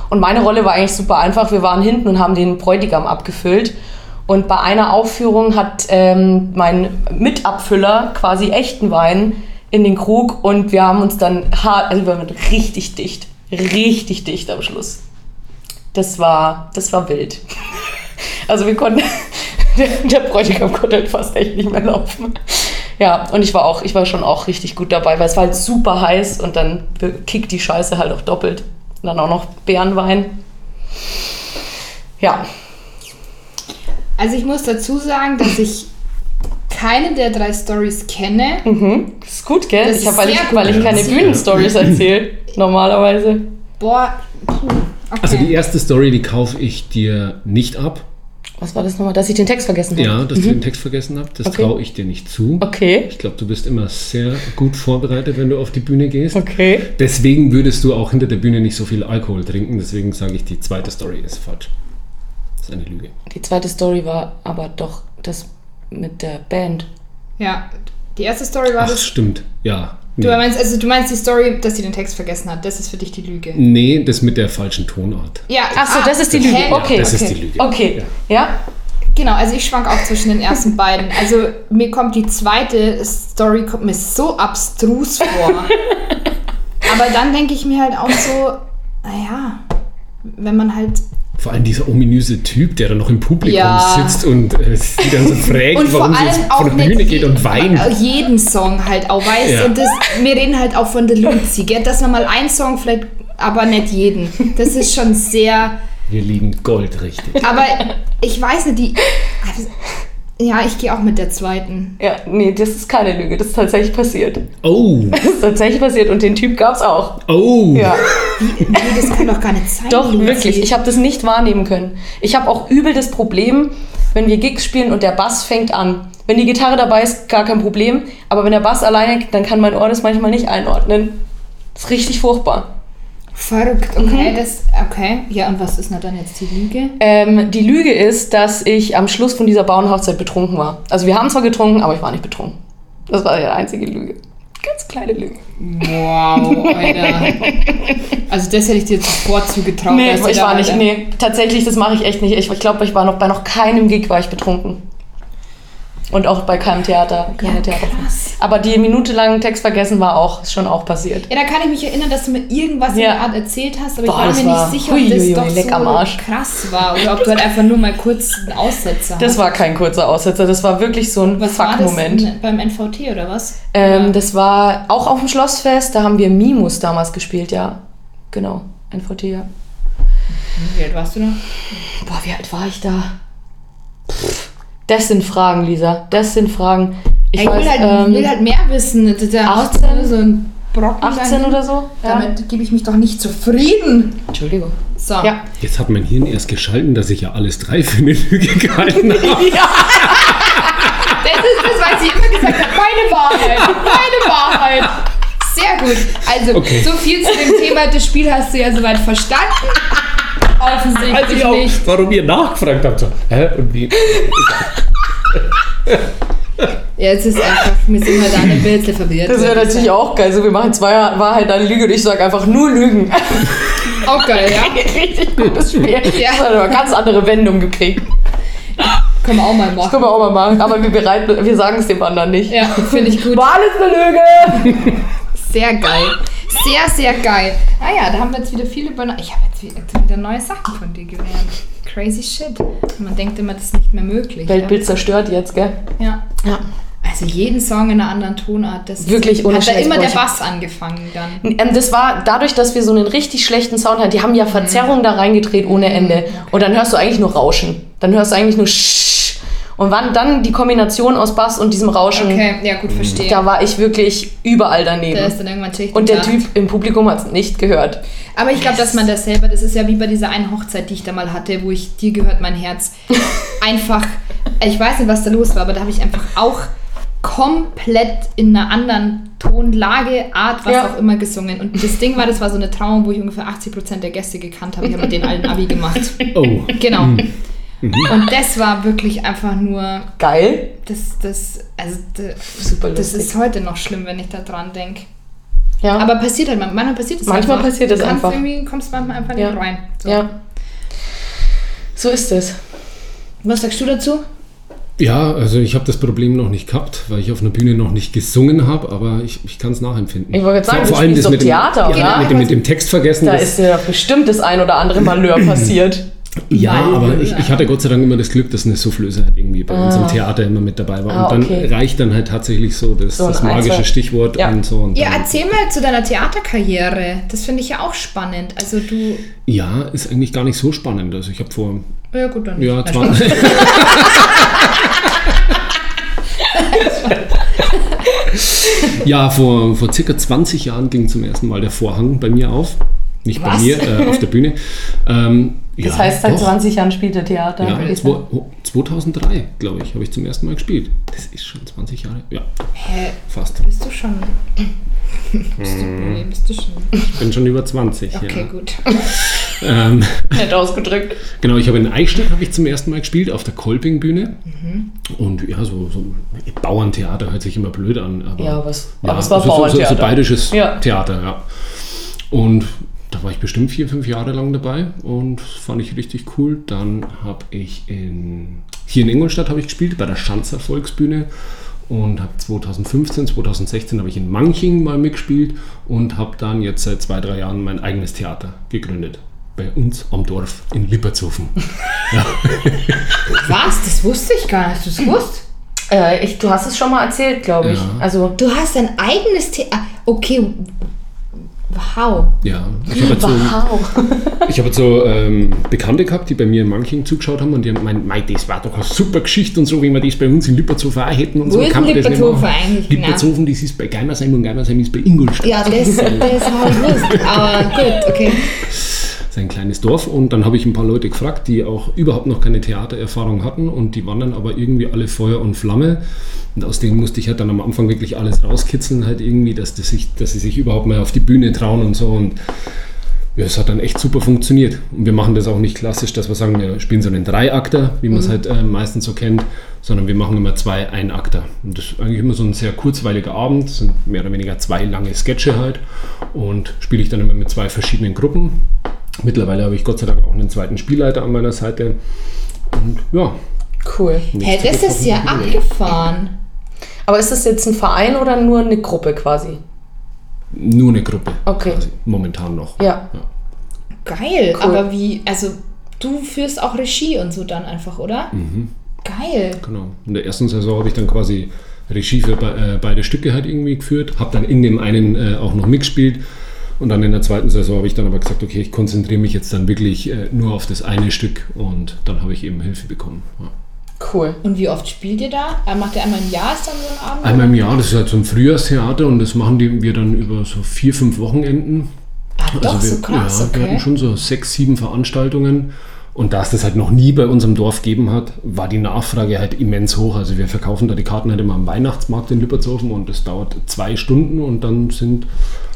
[SPEAKER 1] Und meine Rolle war eigentlich super einfach. Wir waren hinten und haben den Bräutigam abgefüllt. Und bei einer Aufführung hat ähm, mein Mitabfüller quasi echten Wein in den Krug und wir haben uns dann hart, also wir waren richtig dicht, richtig dicht am Schluss. Das war, das war wild. (laughs) Also wir konnten, (laughs) der, der Bräutigam konnte halt fast echt nicht mehr laufen. Ja, und ich war auch, ich war schon auch richtig gut dabei, weil es war halt super heiß und dann kickt die Scheiße halt auch doppelt. Und dann auch noch Bärenwein. Ja,
[SPEAKER 2] Also ich muss dazu sagen, dass ich keine der drei Stories kenne.
[SPEAKER 1] mhm. das ist gut, gell?
[SPEAKER 2] Das
[SPEAKER 1] ich habe, weil, ich, weil ich keine. Bühnenstories erzähle, (laughs) normalerweise.
[SPEAKER 2] Boah, okay.
[SPEAKER 4] Also die erste Story, die kaufe ich dir nicht ab.
[SPEAKER 1] Was war das nochmal, dass ich den Text vergessen habe?
[SPEAKER 4] Ja, dass du den Text vergessen hast. Das
[SPEAKER 1] Okay.
[SPEAKER 4] traue ich dir nicht zu.
[SPEAKER 1] Okay,
[SPEAKER 4] Ich glaube, du bist immer sehr gut vorbereitet, wenn du auf die Bühne gehst.
[SPEAKER 1] okay.
[SPEAKER 4] Deswegen würdest du auch hinter der Bühne nicht so viel Alkohol trinken. Deswegen sage ich, die zweite Story ist falsch. Das ist eine Lüge.
[SPEAKER 1] Die zweite Story war aber doch das mit der Band.
[SPEAKER 2] ja, die erste Story war
[SPEAKER 4] Ach,
[SPEAKER 2] das.
[SPEAKER 4] stimmt. Ja.
[SPEAKER 2] Du meinst, also du meinst die Story, dass sie den Text vergessen hat. Das ist für dich die Lüge.
[SPEAKER 4] nee, das mit der falschen Tonart.
[SPEAKER 2] Ja,
[SPEAKER 1] Ach so,
[SPEAKER 2] ah,
[SPEAKER 1] das ist die Lüge.
[SPEAKER 2] hä?
[SPEAKER 1] Okay.
[SPEAKER 4] das
[SPEAKER 2] okay.
[SPEAKER 4] ist die Lüge.
[SPEAKER 1] Okay, ja?
[SPEAKER 2] Genau, also ich schwank auch zwischen den ersten beiden. Also mir kommt die zweite Story kommt mir so abstrus vor. (laughs) Aber dann denke ich mir halt auch so, naja, wenn man halt
[SPEAKER 4] Vor allem dieser ominöse Typ, der da noch im Publikum
[SPEAKER 2] Ja.
[SPEAKER 4] sitzt und äh, sie dann so (laughs) fragt,
[SPEAKER 2] und
[SPEAKER 4] warum sie jetzt von der Bühne geht und weint.
[SPEAKER 2] jeden Song halt auch weiß
[SPEAKER 4] Ja.
[SPEAKER 2] und das, wir reden halt auch von der Luzi, gell? dass man mal einen Song vielleicht, aber nicht jeden. Das ist schon sehr,
[SPEAKER 4] Wir liegen Gold richtig.
[SPEAKER 2] aber ich weiß nicht, die, also, ja, ich gehe auch mit der zweiten.
[SPEAKER 1] Ja, nee, das ist keine Lüge. Das ist tatsächlich passiert.
[SPEAKER 4] Oh,
[SPEAKER 1] Das ist tatsächlich passiert und den Typ gab es auch.
[SPEAKER 4] oh.
[SPEAKER 1] Ja.
[SPEAKER 2] Nee, das kann doch gar nicht sein.
[SPEAKER 1] Doch, wirklich. Ich habe das nicht wahrnehmen können. Ich habe auch übel das Problem, wenn wir Gigs spielen und der Bass fängt an. Wenn die Gitarre dabei ist, gar kein Problem. Aber wenn der Bass alleine, dann kann mein Ohr das manchmal nicht einordnen. Das ist richtig furchtbar.
[SPEAKER 2] Verrückt,
[SPEAKER 1] Mhm.
[SPEAKER 2] okay, das, okay. Ja, und was ist denn dann jetzt die Lüge?
[SPEAKER 1] Ähm, die Lüge ist, dass ich am Schluss von dieser Bauernhochzeit betrunken war. Also wir haben zwar getrunken, aber ich war nicht betrunken. Das war die einzige Lüge. Ganz kleine Lüge.
[SPEAKER 2] Wow, Alter. Also das hätte ich dir sofort zugetraut.
[SPEAKER 1] Nee, ich war nicht.
[SPEAKER 2] weiter-
[SPEAKER 1] Nee, tatsächlich, das mache ich echt nicht. Ich, ich glaube, ich war noch bei noch keinem Gig war ich betrunken. Und auch bei keinem Theater. Keine
[SPEAKER 2] Ja,
[SPEAKER 1] Theater.
[SPEAKER 2] krass.
[SPEAKER 1] Aber die minutelangen Text vergessen war auch, ist schon auch passiert.
[SPEAKER 2] Ja, da kann ich mich erinnern, dass du mir irgendwas in
[SPEAKER 1] Ja.
[SPEAKER 2] der Art erzählt hast, aber
[SPEAKER 1] Boah,
[SPEAKER 2] ich war
[SPEAKER 1] das
[SPEAKER 2] mir
[SPEAKER 1] war-
[SPEAKER 2] nicht sicher, ob
[SPEAKER 1] Huiuiui,
[SPEAKER 2] das doch
[SPEAKER 1] leck am
[SPEAKER 2] so
[SPEAKER 1] Arsch.
[SPEAKER 2] krass war oder ob du halt einfach nur mal kurz einen Aussetzer
[SPEAKER 1] Das
[SPEAKER 2] hast.
[SPEAKER 1] war kein kurzer Aussetzer, das war wirklich so ein
[SPEAKER 2] das
[SPEAKER 1] Fuck-Moment.
[SPEAKER 2] beim NVT oder was?
[SPEAKER 1] Ähm, das war auch auf dem Schlossfest, da haben wir Mimus damals gespielt, ja. Genau, NVT, ja.
[SPEAKER 2] Wie alt warst du noch?
[SPEAKER 1] Boah, wie alt war ich da? Das sind Fragen, Lisa. Das sind Fragen. Ich
[SPEAKER 2] Ich
[SPEAKER 1] weiß,
[SPEAKER 2] will, halt,
[SPEAKER 1] ähm,
[SPEAKER 2] will halt mehr wissen. Das ist ja
[SPEAKER 1] 18?
[SPEAKER 2] So ein Brocken
[SPEAKER 1] 18
[SPEAKER 2] dahin.
[SPEAKER 1] oder so? Ja.
[SPEAKER 2] Damit gebe ich mich doch nicht zufrieden.
[SPEAKER 1] Entschuldigung.
[SPEAKER 2] So.
[SPEAKER 1] Ja.
[SPEAKER 4] Jetzt hat mein Hirn erst geschalten, dass ich ja alles drei für eine Lüge gehalten (laughs) habe.
[SPEAKER 2] Das ist das, was ich immer gesagt habe. Meine Wahrheit. Meine Wahrheit. Sehr gut. Also,
[SPEAKER 4] Okay.
[SPEAKER 2] so viel zu dem Thema. Das Spiel hast du ja soweit verstanden. Offensichtlich
[SPEAKER 4] Als ich auch,
[SPEAKER 2] nicht.
[SPEAKER 4] warum ihr nachgefragt habt. So, hä? Und wie?
[SPEAKER 2] Ja, es ist einfach, wir sind halt alle ein bisschen verwirrt.
[SPEAKER 1] Das wäre natürlich auch geil. So, wir machen zwei Wahrheit, eine Lüge und ich sage einfach nur Lügen.
[SPEAKER 2] auch geil, ja. (laughs)
[SPEAKER 1] Richtig gutes Spiel.
[SPEAKER 2] Ja.
[SPEAKER 1] Das hat aber ganz andere Wendung gekriegt.
[SPEAKER 2] Können wir auch mal machen.
[SPEAKER 1] Können wir auch mal machen. Aber wir, bereiten, wir sagen es dem anderen nicht.
[SPEAKER 2] Ja, finde ich gut.
[SPEAKER 1] War alles eine Lüge!
[SPEAKER 2] Sehr geil. Sehr, sehr geil. Ah ja, da haben wir jetzt wieder viel über... Ich habe jetzt wieder, neue Sachen von dir gelernt. Crazy shit. Man denkt immer, das ist nicht mehr möglich.
[SPEAKER 1] Weltbild zerstört jetzt, gell?
[SPEAKER 2] Ja.
[SPEAKER 1] Ja.
[SPEAKER 2] Also jeden Song in einer anderen Tonart. Das
[SPEAKER 1] Wirklich
[SPEAKER 2] ist,
[SPEAKER 1] ohne
[SPEAKER 2] Hat da
[SPEAKER 1] Scheiß,
[SPEAKER 2] immer der Bass angefangen dann.
[SPEAKER 1] Ähm, das war dadurch, dass wir so einen richtig schlechten Sound hatten. Die haben ja Verzerrung da reingedreht ohne Ende. Und dann hörst du eigentlich nur Rauschen. Dann hörst du eigentlich nur Sch. Und wann dann die Kombination aus Bass und diesem Rauschen,
[SPEAKER 2] Okay, ja gut, verstehe.
[SPEAKER 1] da war ich wirklich überall daneben.
[SPEAKER 2] Da ist dann irgendwann Schicht
[SPEAKER 1] und der
[SPEAKER 2] gedacht.
[SPEAKER 1] Typ im Publikum hat es nicht gehört.
[SPEAKER 2] Aber ich glaube, dass man das selber, das ist ja wie bei dieser einen Hochzeit, die ich da mal hatte, wo ich dir gehört mein Herz (laughs) einfach, ich weiß nicht, was da los war, aber da habe ich einfach auch komplett in einer anderen Tonlage, Art, was
[SPEAKER 1] Ja.
[SPEAKER 2] auch immer gesungen. Und das Ding war, das war so eine Trauung, wo ich ungefähr 80% der Gäste gekannt habe. Ich habe mit denen allen Abi gemacht.
[SPEAKER 4] Oh.
[SPEAKER 2] Genau. Und das war wirklich einfach nur,
[SPEAKER 1] Geil.
[SPEAKER 2] das, das, also das,
[SPEAKER 1] Super
[SPEAKER 2] das ist heute noch schlimm, wenn ich da dran denke.
[SPEAKER 1] ja.
[SPEAKER 2] Aber passiert halt, man- manchmal passiert es
[SPEAKER 1] Manchmal
[SPEAKER 2] einfach.
[SPEAKER 1] passiert
[SPEAKER 2] du
[SPEAKER 1] es
[SPEAKER 2] kannst
[SPEAKER 1] einfach.
[SPEAKER 2] Irgendwie kommst manchmal einfach
[SPEAKER 1] Ja.
[SPEAKER 2] nicht rein. So.
[SPEAKER 1] ja. So ist es.
[SPEAKER 2] Was sagst du dazu?
[SPEAKER 4] Ja, also ich habe das Problem noch nicht gehabt, weil ich auf einer Bühne noch nicht gesungen habe, aber ich, ich kann es nachempfinden.
[SPEAKER 1] Ich wollte gerade sagen,
[SPEAKER 4] vor,
[SPEAKER 1] du
[SPEAKER 4] vor allem das mit dem,
[SPEAKER 1] Theater, oder?
[SPEAKER 4] ja, mit, dem, mit dem Text vergessen.
[SPEAKER 1] Da
[SPEAKER 4] das,
[SPEAKER 1] ist ja bestimmt das ein oder andere Malheur (clears throat) passiert.
[SPEAKER 4] Ja,
[SPEAKER 2] Malheur.
[SPEAKER 4] aber ich, ich hatte Gott sei Dank immer das Glück, dass eine Soufflöse halt irgendwie bei uns im Theater immer mit dabei war.
[SPEAKER 1] Ah,
[SPEAKER 4] und dann
[SPEAKER 1] okay.
[SPEAKER 4] reicht dann halt tatsächlich so das,
[SPEAKER 1] So
[SPEAKER 4] das magische
[SPEAKER 1] zwei-
[SPEAKER 4] Stichwort
[SPEAKER 1] Ja.
[SPEAKER 4] und so. Und
[SPEAKER 2] Ja,
[SPEAKER 4] dann,
[SPEAKER 2] erzähl mal zu deiner Theaterkarriere. Das finde ich ja auch spannend. Also du.
[SPEAKER 4] ja, ist eigentlich gar nicht so spannend. Also ich habe vor
[SPEAKER 2] Ja gut, dann.
[SPEAKER 4] ja,
[SPEAKER 2] Na,
[SPEAKER 4] 20, (laughs) ja, vor, vor circa 20 Jahren ging zum ersten Mal der Vorhang bei mir auf. Nicht bei
[SPEAKER 2] Was?
[SPEAKER 4] mir, äh, auf der Bühne. Ähm,
[SPEAKER 1] Das
[SPEAKER 4] ja,
[SPEAKER 1] heißt, seit
[SPEAKER 4] doch.
[SPEAKER 1] 20 Jahren spielt er Theater.
[SPEAKER 4] Ja, oh, 2003, glaube ich, habe ich zum ersten Mal gespielt. Das ist schon 20 Jahre. Ja,
[SPEAKER 2] Hä,
[SPEAKER 4] fast.
[SPEAKER 2] bist du schon. (laughs) bist, du, nee, bist du schon.
[SPEAKER 4] Ich bin schon über 20.
[SPEAKER 2] Okay,
[SPEAKER 4] ja.
[SPEAKER 2] gut. (laughs)
[SPEAKER 4] Ähm,
[SPEAKER 1] nett ausgedrückt.
[SPEAKER 4] Genau, ich habe in Eichstätt habe ich zum ersten Mal gespielt auf der Kolping-Bühne.
[SPEAKER 1] Mhm.
[SPEAKER 4] Und ja, so, so Bauerntheater hört sich immer blöd an. Aber,
[SPEAKER 1] Ja, aber es- aber es war
[SPEAKER 4] so, so, so, so
[SPEAKER 1] Bauerntheater.
[SPEAKER 4] bayerisches
[SPEAKER 1] Ja.
[SPEAKER 4] Theater, ja. Und da war ich bestimmt vier, fünf Jahre lang dabei und fand ich richtig cool. Dann habe ich in, hier in Ingolstadt habe ich gespielt, bei der Schanzer Volksbühne. Und habe 2015, 2016 habe ich in Manching mal mitgespielt und habe dann jetzt seit zwei, drei Jahren mein eigenes Theater gegründet. Bei uns am Dorf in Lippertshofen. (laughs)
[SPEAKER 2] Was? Das wusste ich gar nicht. Du das wusst?
[SPEAKER 1] Äh, ich, du hast es schon mal erzählt, glaube ich.
[SPEAKER 4] Ja.
[SPEAKER 1] Also,
[SPEAKER 2] Du hast dein eigenes Theater. Okay. Wow.
[SPEAKER 4] Ja, ich habe jetzt so,
[SPEAKER 1] wow. (laughs)
[SPEAKER 4] ich hab jetzt so ähm, Bekannte gehabt, die bei mir in Manching zugeschaut haben und die haben gemeint, "Mei, das war doch eine super Geschichte und so, wie wir das bei uns in Lippertshofen auch hätten und
[SPEAKER 2] Wo
[SPEAKER 4] so.
[SPEAKER 2] ist
[SPEAKER 4] kann das nicht
[SPEAKER 2] Lippertshofen
[SPEAKER 4] machen."
[SPEAKER 2] eigentlich genau?
[SPEAKER 4] Das ist bei Geimersheim und Geimersheim ist bei Ingolstadt.
[SPEAKER 2] Ja, das, das habe ich gewusst. (laughs) Aber gut, okay.
[SPEAKER 4] Das ist ein kleines Dorf und dann habe ich ein paar Leute gefragt, die auch überhaupt noch keine Theatererfahrung hatten und die waren dann aber irgendwie alle Feuer und Flamme und aus denen musste ich halt dann am Anfang wirklich alles rauskitzeln halt irgendwie, dass, das sich, dass sie sich überhaupt mal auf die Bühne trauen und so und ja, es hat dann echt super funktioniert. Und wir machen das auch nicht klassisch, dass wir sagen, wir spielen so einen Dreiakter, wie man es halt äh, meistens so kennt, sondern wir machen immer zwei Einakter. Und das ist eigentlich immer so ein sehr kurzweiliger Abend, das sind mehr oder weniger zwei lange Sketche halt. Und spiele ich dann immer mit zwei verschiedenen Gruppen. Mittlerweile habe ich Gott sei Dank auch einen zweiten Spielleiter an meiner Seite. Und ja.
[SPEAKER 1] Cool.
[SPEAKER 4] Nächste
[SPEAKER 2] das ist ja abgefahren.
[SPEAKER 1] Aber ist das jetzt ein Verein oder nur eine Gruppe quasi?
[SPEAKER 4] Nur eine Gruppe.
[SPEAKER 1] Okay.
[SPEAKER 4] Quasi, momentan noch.
[SPEAKER 1] Ja.
[SPEAKER 2] Geil.
[SPEAKER 1] Cool.
[SPEAKER 2] Aber wie, also du führst auch Regie und so dann einfach, oder?
[SPEAKER 4] Mhm.
[SPEAKER 2] Geil.
[SPEAKER 4] Genau. In der ersten Saison habe ich dann quasi Regie für be äh, beide Stücke halt irgendwie geführt, habe dann in dem einen äh, auch noch mitgespielt und dann in der zweiten Saison habe ich dann aber gesagt, okay, ich konzentriere mich jetzt dann wirklich äh, nur auf das eine Stück und dann habe ich eben Hilfe bekommen. Ja.
[SPEAKER 1] Cool.
[SPEAKER 2] Und wie oft spielt ihr da? Äh, Macht ihr einmal im Jahr ist dann so ein Abend?
[SPEAKER 4] Einmal im Jahr, das ist halt so ein Frühjahrstheater und das machen die, wir dann über so vier, fünf Wochenenden.
[SPEAKER 2] Ah, doch,
[SPEAKER 4] Also wir,
[SPEAKER 2] so krass,
[SPEAKER 4] ja, wir
[SPEAKER 2] okay.
[SPEAKER 4] hatten schon so sechs, sieben Veranstaltungen. Und da es das halt noch nie bei uns im Dorf gegeben hat, war die Nachfrage halt immens hoch. Also wir verkaufen da die Karten halt immer am Weihnachtsmarkt in Lippertshofen und das dauert zwei Stunden und dann sind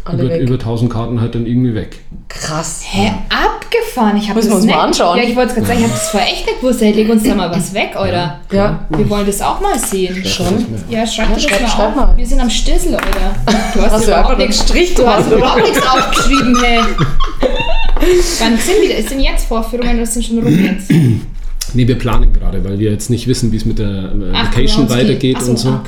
[SPEAKER 1] Alle
[SPEAKER 4] über,
[SPEAKER 1] weg.
[SPEAKER 4] über 1000 Karten halt dann irgendwie weg.
[SPEAKER 1] Krass.
[SPEAKER 2] Hä, abgefahren. Ich
[SPEAKER 1] Müssen
[SPEAKER 2] das
[SPEAKER 1] wir uns
[SPEAKER 2] nicht.
[SPEAKER 1] mal anschauen.
[SPEAKER 2] Ja, ich wollte gerade sagen, ich habe das vorher echt nicht gewusst. Hey, leg uns da mal was weg, oder?
[SPEAKER 1] Ja.
[SPEAKER 2] Wir wollen das auch mal sehen.
[SPEAKER 1] Schon?
[SPEAKER 2] Ja, schreib
[SPEAKER 1] Ja,
[SPEAKER 2] das
[SPEAKER 1] schreib-
[SPEAKER 2] mal
[SPEAKER 1] schreib
[SPEAKER 2] auf.
[SPEAKER 1] mal.
[SPEAKER 2] Wir sind am Stissel, oder? Du hast,
[SPEAKER 1] Hast
[SPEAKER 2] überhaupt nichts,
[SPEAKER 1] Strich
[SPEAKER 2] du hast überhaupt nichts aufgeschrieben, hey. (laughs) Wann sind wieder? Ist denn jetzt Vorführungen oder sind schon rum jetzt?
[SPEAKER 4] Nee, wir planen gerade, weil wir jetzt nicht wissen, wie es mit der äh,
[SPEAKER 2] Ach,
[SPEAKER 4] Location
[SPEAKER 2] Groundskeep.
[SPEAKER 4] weitergeht
[SPEAKER 2] so,
[SPEAKER 4] und so.
[SPEAKER 2] okay.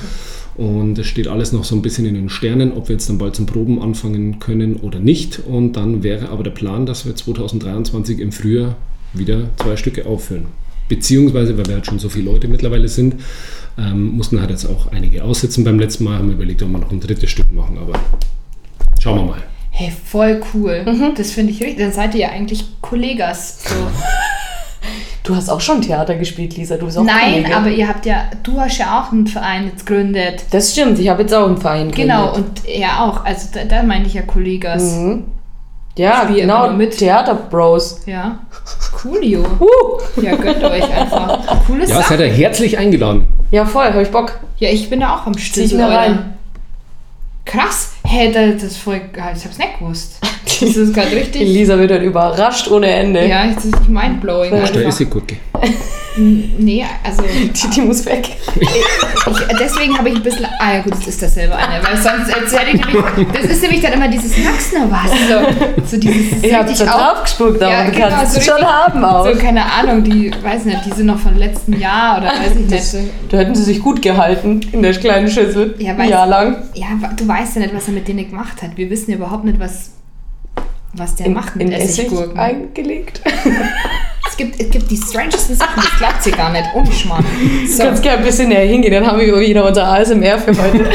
[SPEAKER 4] Und es steht alles noch so ein bisschen in den Sternen, ob wir jetzt dann bald zum Proben anfangen können oder nicht. Und dann wäre aber der Plan, dass wir 2023 im Frühjahr wieder zwei Stücke aufführen. Beziehungsweise, weil wir halt schon so viele Leute mittlerweile sind, ähm, mussten halt jetzt auch einige aussitzen beim letzten Mal, haben wir überlegt, ob wir noch ein drittes Stück machen, aber schauen wir mal.
[SPEAKER 2] Hey, voll cool.
[SPEAKER 1] Mhm.
[SPEAKER 2] Das finde ich richtig. Dann seid ihr ja eigentlich Kollegas. So. (laughs)
[SPEAKER 1] Du hast auch schon Theater gespielt, Lisa. Du bist auch
[SPEAKER 2] Nein,
[SPEAKER 1] Kollege.
[SPEAKER 2] aber ihr habt ja, du hast ja auch einen Verein jetzt gegründet.
[SPEAKER 1] Das stimmt, ich habe jetzt auch einen Verein
[SPEAKER 2] Genau,
[SPEAKER 1] gegründet.
[SPEAKER 2] und er auch. Also da, da meine ich ja Kollegas.
[SPEAKER 1] Mhm. Ja,
[SPEAKER 2] Spiel
[SPEAKER 1] genau,
[SPEAKER 2] mit.
[SPEAKER 1] Theater-Bros.
[SPEAKER 2] Ja. Coolio.
[SPEAKER 1] Uh.
[SPEAKER 2] Ja, gönnt euch einfach. Cooles
[SPEAKER 4] Ja,
[SPEAKER 2] Sache.
[SPEAKER 4] seid ihr herzlich eingeladen.
[SPEAKER 1] Ja, voll, hab ich Bock.
[SPEAKER 2] Ja, ich bin da auch am
[SPEAKER 1] Zieh ich mir rein.
[SPEAKER 2] Krass. Hä, hey, das ist voll geil. Ich hab's nicht gewusst. Das ist gerade richtig.
[SPEAKER 1] Lisa wird dann überrascht ohne Ende.
[SPEAKER 2] Ja, das ist mindblowing.
[SPEAKER 4] Da
[SPEAKER 2] einfach.
[SPEAKER 4] ist sie Gurke.
[SPEAKER 2] Nee, also (laughs)
[SPEAKER 1] Die, die muss weg.
[SPEAKER 2] ich, deswegen habe ich ein bisschen. Ah ja gut, das ist dasselbe eine, weil sonst hätte ich nämlich. Das ist nämlich dann immer dieses Magst noch was. So, so dieses
[SPEAKER 1] Ich habe
[SPEAKER 2] richtig
[SPEAKER 1] da
[SPEAKER 2] auf-
[SPEAKER 1] drauf gespuckt, aber
[SPEAKER 2] Ja,
[SPEAKER 1] du
[SPEAKER 2] genau,
[SPEAKER 1] kannst
[SPEAKER 2] so
[SPEAKER 1] es schon haben auch.
[SPEAKER 2] So, keine Ahnung, die, weiß nicht, die sind noch von letztem Jahr oder weiß ich
[SPEAKER 1] Das,
[SPEAKER 2] nicht.
[SPEAKER 1] da hätten sie sich gut gehalten in der kleinen Schüssel.
[SPEAKER 2] Ja,
[SPEAKER 1] ein
[SPEAKER 2] weiß-
[SPEAKER 1] Jahr lang.
[SPEAKER 2] Ja, du weißt ja nicht, was er mit denen gemacht hat. Wir wissen ja überhaupt nicht, was, was der
[SPEAKER 1] In,
[SPEAKER 2] macht mit
[SPEAKER 1] in Essig
[SPEAKER 2] Essiggurken.
[SPEAKER 1] eingelegt.
[SPEAKER 2] Es gibt, es gibt die strangesten Sachen, das glaubt ihr gar nicht. Ohne Schmarrn. So.
[SPEAKER 1] Du kannst gerne ein bisschen näher hingehen, dann haben wir wieder unser ASMR für heute.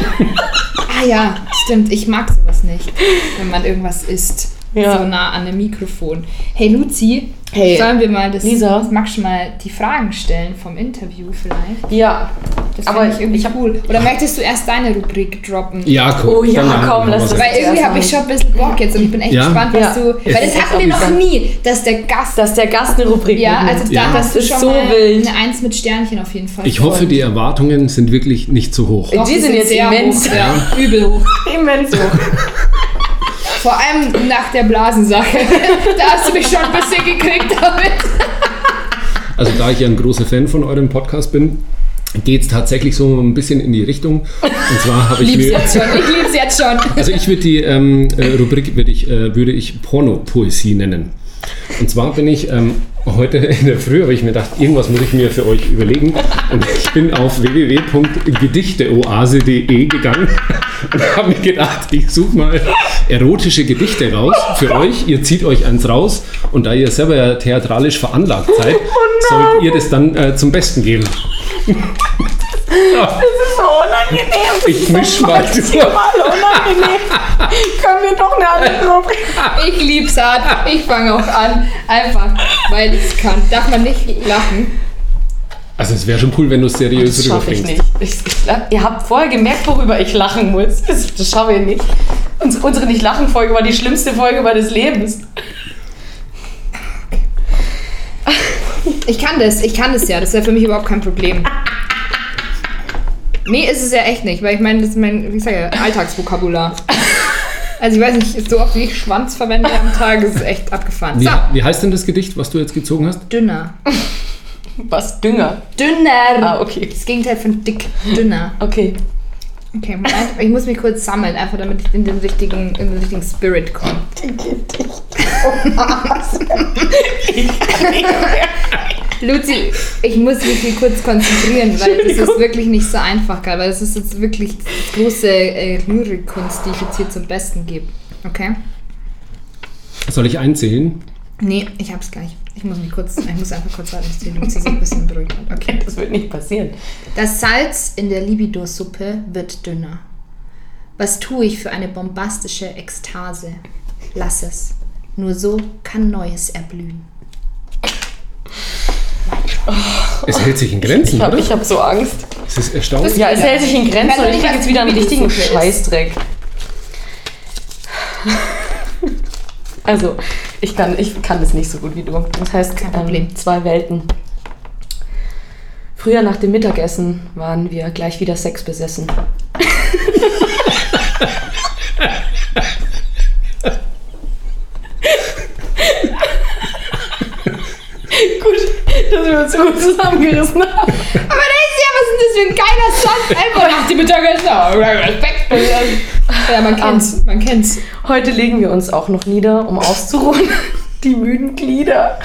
[SPEAKER 2] Ah ja, stimmt. Ich mag sowas nicht, wenn man irgendwas isst.
[SPEAKER 1] Ja.
[SPEAKER 2] So nah an dem Mikrofon. Hey Luzi,
[SPEAKER 1] Hey,
[SPEAKER 2] sollen wir mal das,
[SPEAKER 1] Lisa.
[SPEAKER 2] magst du mal die Fragen stellen vom Interview vielleicht?
[SPEAKER 1] ja,
[SPEAKER 2] Das
[SPEAKER 1] Aber
[SPEAKER 2] finde ich irgendwie
[SPEAKER 1] ich hab-
[SPEAKER 2] cool. Oder möchtest du erst deine Rubrik droppen?
[SPEAKER 4] Ja, komm.
[SPEAKER 1] Oh ja,
[SPEAKER 4] dann
[SPEAKER 1] komm, lass das-
[SPEAKER 2] Weil irgendwie habe ich schon ein bisschen Bock jetzt und ich bin echt
[SPEAKER 4] Ja?
[SPEAKER 2] gespannt, was
[SPEAKER 1] Ja.
[SPEAKER 2] du.
[SPEAKER 4] Es
[SPEAKER 2] Weil das hatten wir noch nie, dass der Gast.
[SPEAKER 1] dass der Gast eine Rubrik
[SPEAKER 2] ja, also
[SPEAKER 4] Ja.
[SPEAKER 2] da hast du
[SPEAKER 1] Das ist
[SPEAKER 2] schon
[SPEAKER 1] so
[SPEAKER 2] mal
[SPEAKER 1] wild.
[SPEAKER 2] eine Eins mit Sternchen auf jeden Fall.
[SPEAKER 4] Ich hoffe, die Erwartungen sind wirklich nicht zu hoch.
[SPEAKER 2] Doch,
[SPEAKER 1] Die sind jetzt
[SPEAKER 2] sehr
[SPEAKER 1] immens.
[SPEAKER 2] Hoch, ja, übel hoch. (laughs)
[SPEAKER 1] Immens hoch.
[SPEAKER 2] Vor allem nach der Blasensache. (laughs) da hast du mich schon ein bisschen gekriegt damit.
[SPEAKER 4] Also da ich ja ein großer Fan von eurem Podcast bin, geht es tatsächlich so ein bisschen in die Richtung. Und zwar (laughs) habe ich mir...
[SPEAKER 2] jetzt schon. Ich lieb's jetzt schon. (laughs)
[SPEAKER 4] Also ich würde die ähm, äh, Rubrik würde ich, äh, würde ich Pornopoesie nennen. Und zwar bin ich ähm, heute (laughs) in der Früh, habe ich mir gedacht, irgendwas muss ich mir für euch überlegen. Und ich bin auf www.gedichteoase.de gegangen und habe mir gedacht, ich suche mal erotische Gedichte raus für euch. Ihr zieht euch eins raus und da ihr selber ja theatralisch veranlagt seid, sollt ihr das dann äh, zum Besten geben.
[SPEAKER 1] Das ist so unangenehm.
[SPEAKER 4] Ich misch mal durch.
[SPEAKER 1] Maximal unangenehm. Können wir doch eine andere Rubrik
[SPEAKER 2] Ich lieb's hart. Ich fange auch an. Einfach, weil ich's kann. Darf man nicht lachen?
[SPEAKER 4] Also es wäre schon cool, wenn du es seriös
[SPEAKER 1] Das schaffe ich
[SPEAKER 4] rüberbringst.
[SPEAKER 1] nicht. Ich, ich, ihr habt vorher gemerkt, worüber ich lachen muss. Das, das schaffe ich nicht. Uns, unsere Nicht-Lachen-Folge war die schlimmste Folge meines Lebens.
[SPEAKER 2] Ich kann das. Ich kann das ja. Das ist ja für mich überhaupt kein Problem. Nee, ist es ja echt nicht. Weil ich meine, das ist mein, wie ich sage, Alltagsvokabular. Also ich weiß nicht, so oft wie ich Schwanz verwende am Tag, ist echt abgefahren.
[SPEAKER 4] Wie,
[SPEAKER 2] So,
[SPEAKER 4] wie heißt denn das Gedicht, was du jetzt gezogen hast?
[SPEAKER 2] dünner.
[SPEAKER 1] Was? Dünger.
[SPEAKER 2] Dünner.
[SPEAKER 1] Ah, okay.
[SPEAKER 2] Das Gegenteil von dick. Dünner.
[SPEAKER 1] Okay.
[SPEAKER 2] Okay, Moment. Ich muss mich kurz sammeln, einfach damit ich in den richtigen, in den richtigen Spirit komme. Luzi, ich muss mich hier kurz konzentrieren, weil das ist wirklich nicht so einfach, weil das ist jetzt wirklich die große äh, Lyrikkunst, die ich jetzt hier zum Besten gebe. Okay?
[SPEAKER 4] Soll ich einzählen?
[SPEAKER 2] Nee, ich hab's gleich. Ich muss mich kurz, ich muss einfach kurz warten, bis die Luzi sich ein bisschen beruhigt hat. Okay.
[SPEAKER 1] Das wird nicht passieren.
[SPEAKER 2] Das Salz in der Libido-Suppe wird dünner. Was tue ich für eine bombastische Ekstase? Lass es. Nur so kann Neues erblühen.
[SPEAKER 4] Es hält sich in Grenzen,
[SPEAKER 1] Ich
[SPEAKER 4] oder?
[SPEAKER 1] ich hab so Angst.
[SPEAKER 4] Es ist erstaunlich.
[SPEAKER 1] Ja, es hält sich in Grenzen und ich
[SPEAKER 2] nicht,
[SPEAKER 1] krieg
[SPEAKER 2] was
[SPEAKER 1] jetzt wieder einen richtigen. Scheißdreck. Also, ich kann, ich kann das nicht so gut wie du. Das heißt,
[SPEAKER 2] Kein Problem.
[SPEAKER 1] ähm, zwei Welten. Früher nach dem Mittagessen waren wir gleich wieder sexbesessen. (laughs) Gut, dass wir uns so gut zusammengerissen haben.
[SPEAKER 2] Aber das ist ja, was ist das für ein geiler Song? Einfach nach dem Mittagessen. Ja, man kennt's. Man kennt's.
[SPEAKER 1] Heute legen wir uns auch noch nieder, um auszuruhen. (laughs) Die müden Glieder.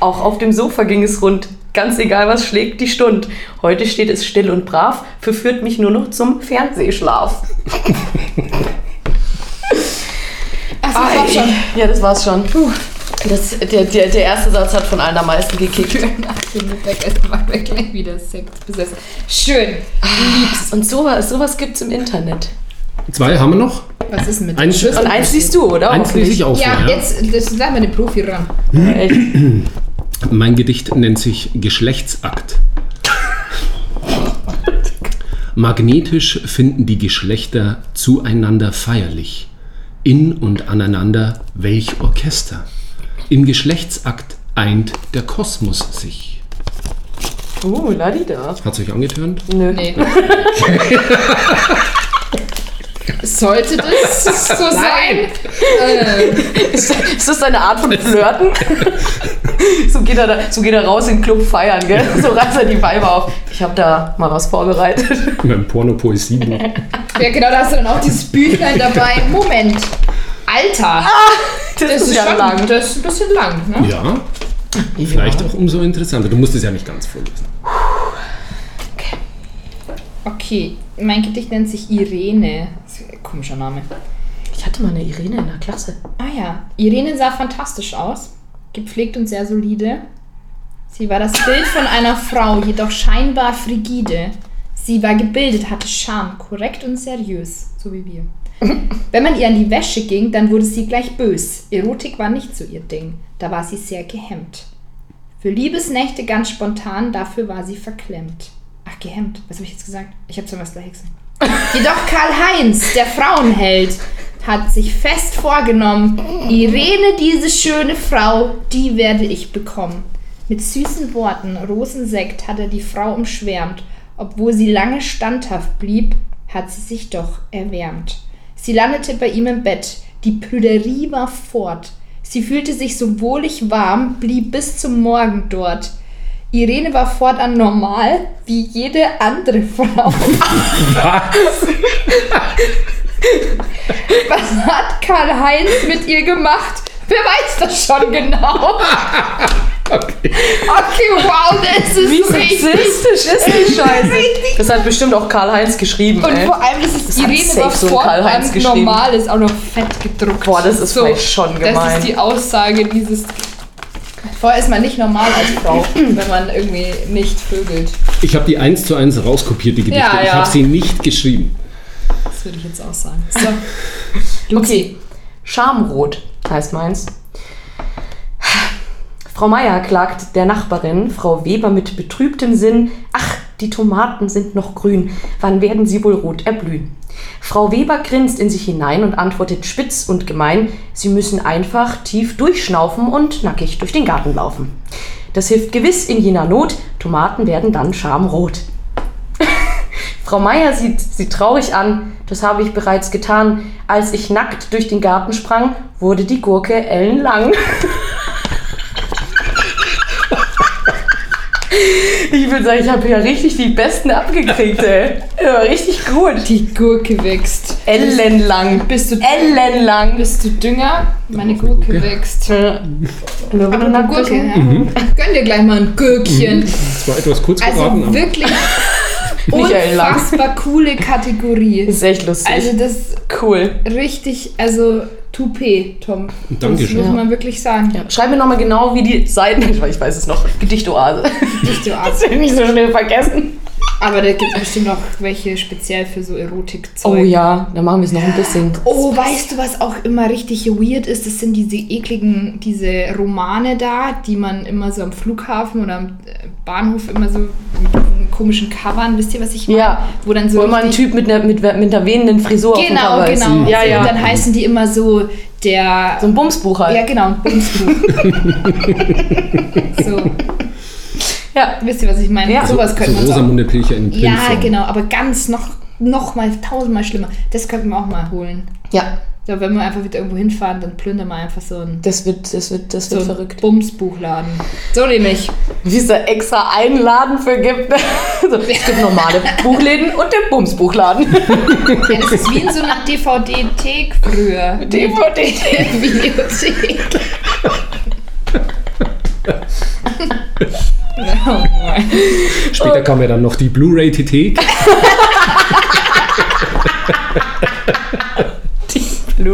[SPEAKER 1] Auch auf dem Sofa ging es rund. Ganz egal, was schlägt die Stund. Heute steht es still und brav, verführt mich nur noch zum Fernsehschlaf. (laughs)
[SPEAKER 2] Das war schon.
[SPEAKER 1] Ja, das war's schon. Puh. Das, der, der, der erste Satz hat von allen am meisten gekickt.
[SPEAKER 2] Nach dem Mittagessen machen wir gleich wieder Sex besessen. Schön.
[SPEAKER 1] Liebst. Und sowas, sowas gibt's im Internet.
[SPEAKER 4] Zwei haben wir noch.
[SPEAKER 2] Was ist denn mit
[SPEAKER 4] Ein
[SPEAKER 2] dem
[SPEAKER 4] Schiff.
[SPEAKER 1] Und eins liest du, oder?
[SPEAKER 4] Eins lese ich auch
[SPEAKER 2] Ja,
[SPEAKER 4] ja.
[SPEAKER 2] jetzt das lass mal den Profi ran.
[SPEAKER 4] Mein Gedicht nennt sich Geschlechtsakt. (laughs) Magnetisch finden die Geschlechter zueinander feierlich. In und aneinander welch Orchester. Im Geschlechtsakt eint der Kosmos sich.
[SPEAKER 1] Uh, ladida.
[SPEAKER 4] Hat's euch angetörnt?
[SPEAKER 1] Nö.
[SPEAKER 2] Nee. (laughs) Sollte das so (laughs) sein? Äh,
[SPEAKER 1] Ist, ist das deine Art von Flirten? (laughs) so, geht er da, so geht er raus in den Club feiern, gell? So reißt er die Weiber auf. Ich habe da mal was vorbereitet.
[SPEAKER 4] Mein Porno-Poesiebuch.
[SPEAKER 2] ja, genau, da hast du dann auch dieses Büchlein dabei. Moment. Alter.
[SPEAKER 1] Das, ist ja
[SPEAKER 2] schon,
[SPEAKER 1] lang.
[SPEAKER 2] Das ist ein bisschen lang, ne?
[SPEAKER 4] Ja, vielleicht auch umso interessanter. Du musst es ja nicht ganz vorlesen.
[SPEAKER 2] Okay, mein Gedicht nennt sich Irene. Komischer Name.
[SPEAKER 1] Ich hatte mal eine Irene in der Klasse.
[SPEAKER 2] Ah ja, Irene sah fantastisch aus, gepflegt und sehr solide. Sie war das Bild von einer Frau, jedoch scheinbar frigide. Sie war gebildet, hatte Charme, korrekt und seriös, so wie wir. (laughs) Wenn man ihr an die Wäsche ging, dann wurde sie gleich bös. Erotik war nicht so ihr Ding, da war sie sehr gehemmt. Für Liebesnächte ganz spontan, dafür war sie verklemmt. Ach, gehemmt, was habe ich jetzt gesagt? Ich habe zweimal das gleiche gesagt. Jedoch Karl-Heinz, der Frauenheld, hat sich fest vorgenommen, Irene, diese schöne Frau, die werde ich bekommen. Mit süßen Worten, Rosensekt hat er die Frau umschwärmt. Obwohl sie lange standhaft blieb, hat sie sich doch erwärmt. Sie landete bei ihm im Bett, die Prüderie war fort. Sie fühlte sich so wohlig warm, blieb bis zum Morgen dort. Irene war fortan normal, wie jede andere Frau. (laughs) (laughs) Was hat Karl-Heinz mit ihr gemacht? Wer weiß das schon genau? (laughs)
[SPEAKER 4] Okay.
[SPEAKER 2] Okay, wow, das ist
[SPEAKER 1] Wie
[SPEAKER 2] richtig.
[SPEAKER 1] sexistisch ist die Scheiße? Das hat bestimmt auch Karl-Heinz geschrieben,
[SPEAKER 2] Und
[SPEAKER 1] ey.
[SPEAKER 2] vor allem, dass es
[SPEAKER 1] Das
[SPEAKER 2] Irene war
[SPEAKER 1] so ein Karl-Heinz
[SPEAKER 2] normal ist, auch noch fett gedruckt.
[SPEAKER 1] Boah, das ist vielleicht schon
[SPEAKER 2] Das
[SPEAKER 1] gemein.
[SPEAKER 2] ist die Aussage dieses... Vorher ist man nicht normal als Frau, wenn man irgendwie nicht vögelt.
[SPEAKER 4] Ich habe die eins zu eins rauskopiert, die Gedichte.
[SPEAKER 2] Ja,
[SPEAKER 4] Ich
[SPEAKER 2] ja.
[SPEAKER 4] habe sie nicht geschrieben.
[SPEAKER 2] Das würde ich jetzt auch sagen. So.
[SPEAKER 1] Okay, Schamrot heißt meins. Frau Meier klagt der Nachbarin, Frau Weber mit betrübtem Sinn, ach, die Tomaten sind noch grün, wann werden sie wohl rot erblühen? Frau Weber grinst in sich hinein und antwortet spitz und gemein, sie müssen einfach tief durchschnaufen und nackig durch den Garten laufen. Das hilft gewiss in jener Not, Tomaten werden dann schamrot. (laughs) Frau Meier sieht sie traurig an. Das habe ich bereits getan. Als ich nackt durch den Garten sprang, wurde die Gurke ellenlang. (laughs) Ich würde sagen, ich habe ja richtig die Besten abgekriegt, ey. Ja, richtig gut.
[SPEAKER 2] Die Gurke wächst.
[SPEAKER 1] Ellenlang.
[SPEAKER 2] Bist du,
[SPEAKER 1] Ellenlang.
[SPEAKER 2] bist du Dünger? Meine Gurke wächst.
[SPEAKER 1] Ja. Nur
[SPEAKER 2] Aber
[SPEAKER 1] nackt
[SPEAKER 2] Gurke, ja. Gönn dir gleich mal ein Gürkchen.
[SPEAKER 4] Das war etwas kurz
[SPEAKER 2] Also
[SPEAKER 4] geraten, aber
[SPEAKER 2] wirklich (laughs) unfassbar coole Kategorie.
[SPEAKER 1] Ist echt lustig.
[SPEAKER 2] Also das
[SPEAKER 1] cool.
[SPEAKER 2] richtig, also Toupet, Tom.
[SPEAKER 4] Dankeschön.
[SPEAKER 2] Das muss man wirklich sagen.
[SPEAKER 1] Ja. Schreib mir nochmal genau, wie die Seiten. (laughs) Ich weiß, ich weiß es noch. Gedichtoase.
[SPEAKER 2] So (laughs)
[SPEAKER 1] Das will ich nicht so schnell vergessen.
[SPEAKER 2] Aber da gibt es bestimmt noch welche speziell für so Erotikzeug.
[SPEAKER 1] Oh ja, dann machen wir es noch ein bisschen.
[SPEAKER 2] Oh, weißt du, was auch immer richtig weird ist? Das sind diese ekligen, diese Romane da, die man immer so am Flughafen oder am äh, Bahnhof immer so mit komischen Covern, wisst ihr, was ich meine?
[SPEAKER 1] Ja.
[SPEAKER 2] Wo dann so
[SPEAKER 1] Wo immer ein Typ mit einer, mit, mit einer wehenden Frisur auf dem
[SPEAKER 2] Genau,
[SPEAKER 1] Cover ist.
[SPEAKER 2] genau.
[SPEAKER 1] Ja,
[SPEAKER 2] So,
[SPEAKER 1] ja.
[SPEAKER 2] Und dann heißen die immer so der.
[SPEAKER 1] so ein Bumsbuch halt.
[SPEAKER 2] ja, genau, ein Bumsbuch. (laughs) so,
[SPEAKER 1] Ja.
[SPEAKER 2] wisst ihr, was ich meine?
[SPEAKER 1] Ja.
[SPEAKER 2] Sowas
[SPEAKER 4] so
[SPEAKER 2] könnte man auch.
[SPEAKER 4] Rosamunde Pilcher in
[SPEAKER 2] Ja, genau, aber ganz noch, noch mal tausendmal schlimmer. Das könnten wir auch mal holen.
[SPEAKER 1] Ja,
[SPEAKER 2] So, wenn wir einfach wieder irgendwo hinfahren, dann plündern wir einfach so ein,
[SPEAKER 1] das wird, das wird, das
[SPEAKER 2] so
[SPEAKER 1] wird verrückt.
[SPEAKER 2] Bumsbuchladen. So nämlich.
[SPEAKER 1] Wie es da extra einen Laden für gibt. (laughs) so, es gibt normale (laughs) Buchläden und den Bumsbuchladen.
[SPEAKER 2] Ja, das ist wie in so einer DVD-Thek früher.
[SPEAKER 1] DVD.
[SPEAKER 2] Videothek. (laughs) oh Mann.
[SPEAKER 4] Später kam ja dann noch die Blu-ray-TT.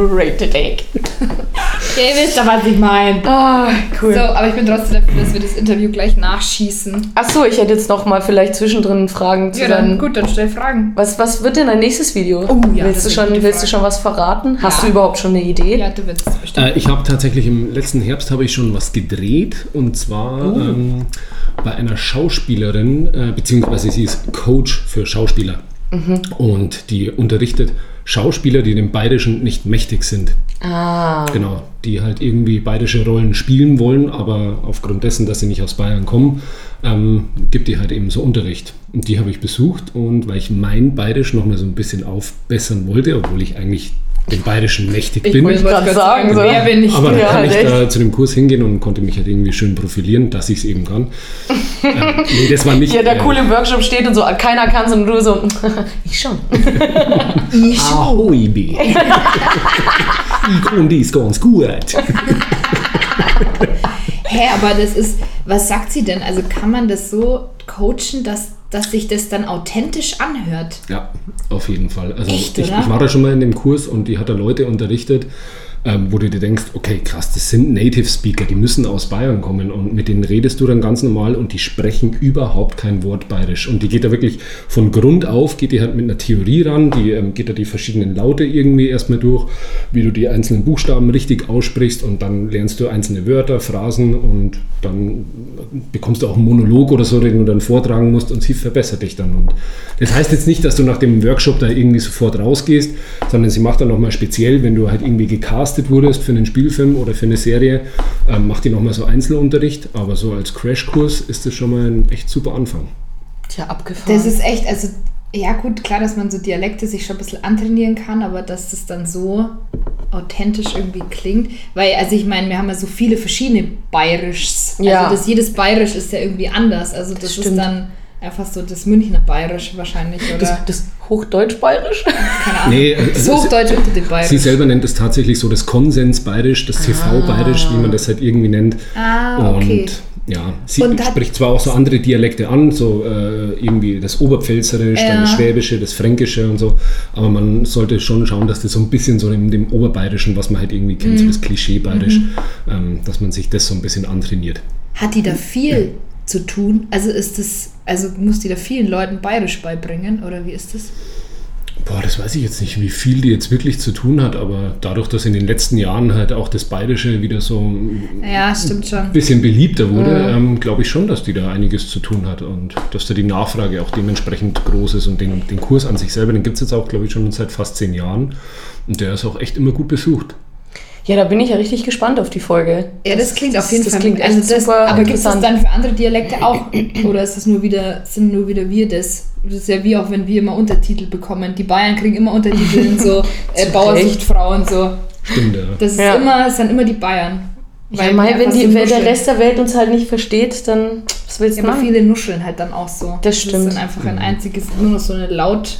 [SPEAKER 1] Blu-ray Take. (laughs)
[SPEAKER 2] Ihr wisst doch, was ich meine.
[SPEAKER 1] Ah, cool.
[SPEAKER 2] So, aber ich bin trotzdem dafür, dass wir das Interview gleich nachschießen.
[SPEAKER 1] Achso, ich hätte jetzt noch mal vielleicht zwischendrin Fragen zu
[SPEAKER 2] Ja, dann
[SPEAKER 1] deinen-
[SPEAKER 2] gut, dann stell Fragen.
[SPEAKER 1] Was, was wird denn dein nächstes Video?
[SPEAKER 2] Oh ja,
[SPEAKER 1] willst du schon, willst du schon was verraten? Hast
[SPEAKER 2] Ja.
[SPEAKER 1] du überhaupt schon eine Idee?
[SPEAKER 2] Ja, du willst es bestimmt.
[SPEAKER 4] Äh, ich habe tatsächlich im letzten Herbst habe ich schon was gedreht und zwar
[SPEAKER 1] Oh.
[SPEAKER 4] ähm, bei einer Schauspielerin, äh, beziehungsweise sie ist Coach für Schauspieler
[SPEAKER 1] Mhm.
[SPEAKER 4] und die unterrichtet Schauspieler, die dem Bayerischen nicht mächtig sind.
[SPEAKER 1] Ah.
[SPEAKER 4] Genau, die halt irgendwie bayerische Rollen spielen wollen, aber aufgrund dessen, dass sie nicht aus Bayern kommen, ähm, gibt die halt eben so Unterricht. Und die habe ich besucht und weil ich mein Bayerisch noch mal so ein bisschen aufbessern wollte, obwohl ich eigentlich dem Bayerischen mächtig
[SPEAKER 1] Ich
[SPEAKER 4] bin.
[SPEAKER 1] wollte gerade sagen, so.
[SPEAKER 2] wer bin ich?
[SPEAKER 4] Aber dann kann ich
[SPEAKER 1] echt.
[SPEAKER 4] da zu dem Kurs hingehen und konnte mich halt irgendwie schön profilieren, dass ich es eben kann. (laughs) ähm, nee, das war nicht.
[SPEAKER 1] Ja, der
[SPEAKER 4] äh,
[SPEAKER 1] coole Workshop steht und so, keiner kann es und du so, (laughs) ich schon. (laughs)
[SPEAKER 4] Ahoi, B. ich kann dies ganz gut.
[SPEAKER 2] Hä, aber das ist, was sagt sie denn? Also kann man das so coachen, dass, dass sich das dann authentisch anhört?
[SPEAKER 4] Ja, auf jeden Fall. Also
[SPEAKER 2] Echt,
[SPEAKER 4] ich, ich war da schon mal in dem Kurs und die hat da Leute unterrichtet, ähm, wo du dir denkst, okay, krass, das sind Native Speaker, die müssen aus Bayern kommen und mit denen redest du dann ganz normal und die sprechen überhaupt kein Wort Bayerisch. Und die geht da wirklich von Grund auf, geht die halt mit einer Theorie ran, die ähm, geht da die verschiedenen Laute irgendwie erstmal durch, wie du die einzelnen Buchstaben richtig aussprichst und dann lernst du einzelne Wörter, Phrasen und dann bekommst du auch einen Monolog oder so, den du dann vortragen musst und sie verbessert dich dann. Und das heißt jetzt nicht, dass du nach dem Workshop da irgendwie sofort rausgehst, sondern sie macht dann nochmal speziell, wenn du halt irgendwie gecastet wurdest für einen Spielfilm oder für eine Serie, ähm, macht die nochmal so Einzelunterricht, aber so als Crashkurs ist das schon mal ein echt super Anfang.
[SPEAKER 1] Tja, abgefahren.
[SPEAKER 2] Das ist echt, also, ja gut, klar, dass man so Dialekte sich schon ein bisschen antrainieren kann, aber dass das dann so authentisch irgendwie klingt. Weil, also ich meine, wir haben ja so viele verschiedene Bayerischs.
[SPEAKER 1] Ja.
[SPEAKER 2] Also das, jedes Bayerisch ist ja irgendwie anders. Also das, ist
[SPEAKER 1] stimmt.
[SPEAKER 2] dann einfach so das Münchner Bayerisch wahrscheinlich, oder?
[SPEAKER 1] das, das Hochdeutsch-Bayerisch?
[SPEAKER 2] keine Ahnung.
[SPEAKER 4] Nee, äh,
[SPEAKER 2] das Hochdeutsch unter dem
[SPEAKER 4] Sie
[SPEAKER 2] Bayerisch.
[SPEAKER 4] selber nennt es tatsächlich so das Konsens-Bayerisch, das TV-Bayerisch, wie man das halt irgendwie nennt.
[SPEAKER 2] Ah, okay.
[SPEAKER 4] Und ja, sie
[SPEAKER 2] Und
[SPEAKER 4] spricht zwar auch so andere Dialekte an, so äh, irgendwie das Oberpfälzerisch, dann das
[SPEAKER 2] Ja.
[SPEAKER 4] Schwäbische, das Fränkische und so, aber man sollte schon schauen, dass das so ein bisschen so in dem Oberbayerischen, was man halt irgendwie kennt,
[SPEAKER 2] Mhm.
[SPEAKER 4] so das Klischee-Bayerisch, ähm, dass man sich das so ein bisschen antrainiert.
[SPEAKER 2] Hat die da viel zu tun? Also ist das, also muss die da vielen Leuten Bayerisch beibringen, oder wie ist das?
[SPEAKER 4] Boah, das weiß ich jetzt nicht, wie viel die jetzt wirklich zu tun hat, aber dadurch, dass in den letzten Jahren halt auch das Bayerische wieder so ein
[SPEAKER 2] Ja, schon.
[SPEAKER 4] bisschen beliebter wurde, ähm, glaube ich schon, dass die da einiges zu tun hat und dass da die Nachfrage auch dementsprechend groß ist und den, den Kurs an sich selber, den gibt es jetzt auch, glaube ich, schon seit fast zehn Jahren und der ist auch echt immer gut besucht.
[SPEAKER 1] Ja, da bin ich ja richtig gespannt auf die Folge.
[SPEAKER 2] Ja, das klingt auf jeden
[SPEAKER 1] das
[SPEAKER 2] Fall.
[SPEAKER 1] klingt
[SPEAKER 2] also das,
[SPEAKER 1] super
[SPEAKER 2] aber gibt es das dann für andere Dialekte auch? (clears throat) Oder ist das nur wieder, sind nur wieder wir das? Das ist ja wie auch wenn wir immer Untertitel bekommen. Die Bayern kriegen immer Untertitel in so (laughs) äh, Bauersuchtfrau und so.
[SPEAKER 4] Stimmt, ja.
[SPEAKER 2] Das ist
[SPEAKER 1] Ja.
[SPEAKER 2] immer, es sind immer die Bayern.
[SPEAKER 1] Weil, Mai,
[SPEAKER 2] die
[SPEAKER 1] wenn, die,
[SPEAKER 2] so
[SPEAKER 1] wenn der. Rest der Welt uns halt nicht versteht, dann was willst
[SPEAKER 2] Ja,
[SPEAKER 1] du
[SPEAKER 2] aber
[SPEAKER 1] machen?
[SPEAKER 2] viele nuscheln halt dann auch so.
[SPEAKER 1] Das stimmt.
[SPEAKER 2] Das ist dann einfach ein einziges, nur noch so eine laut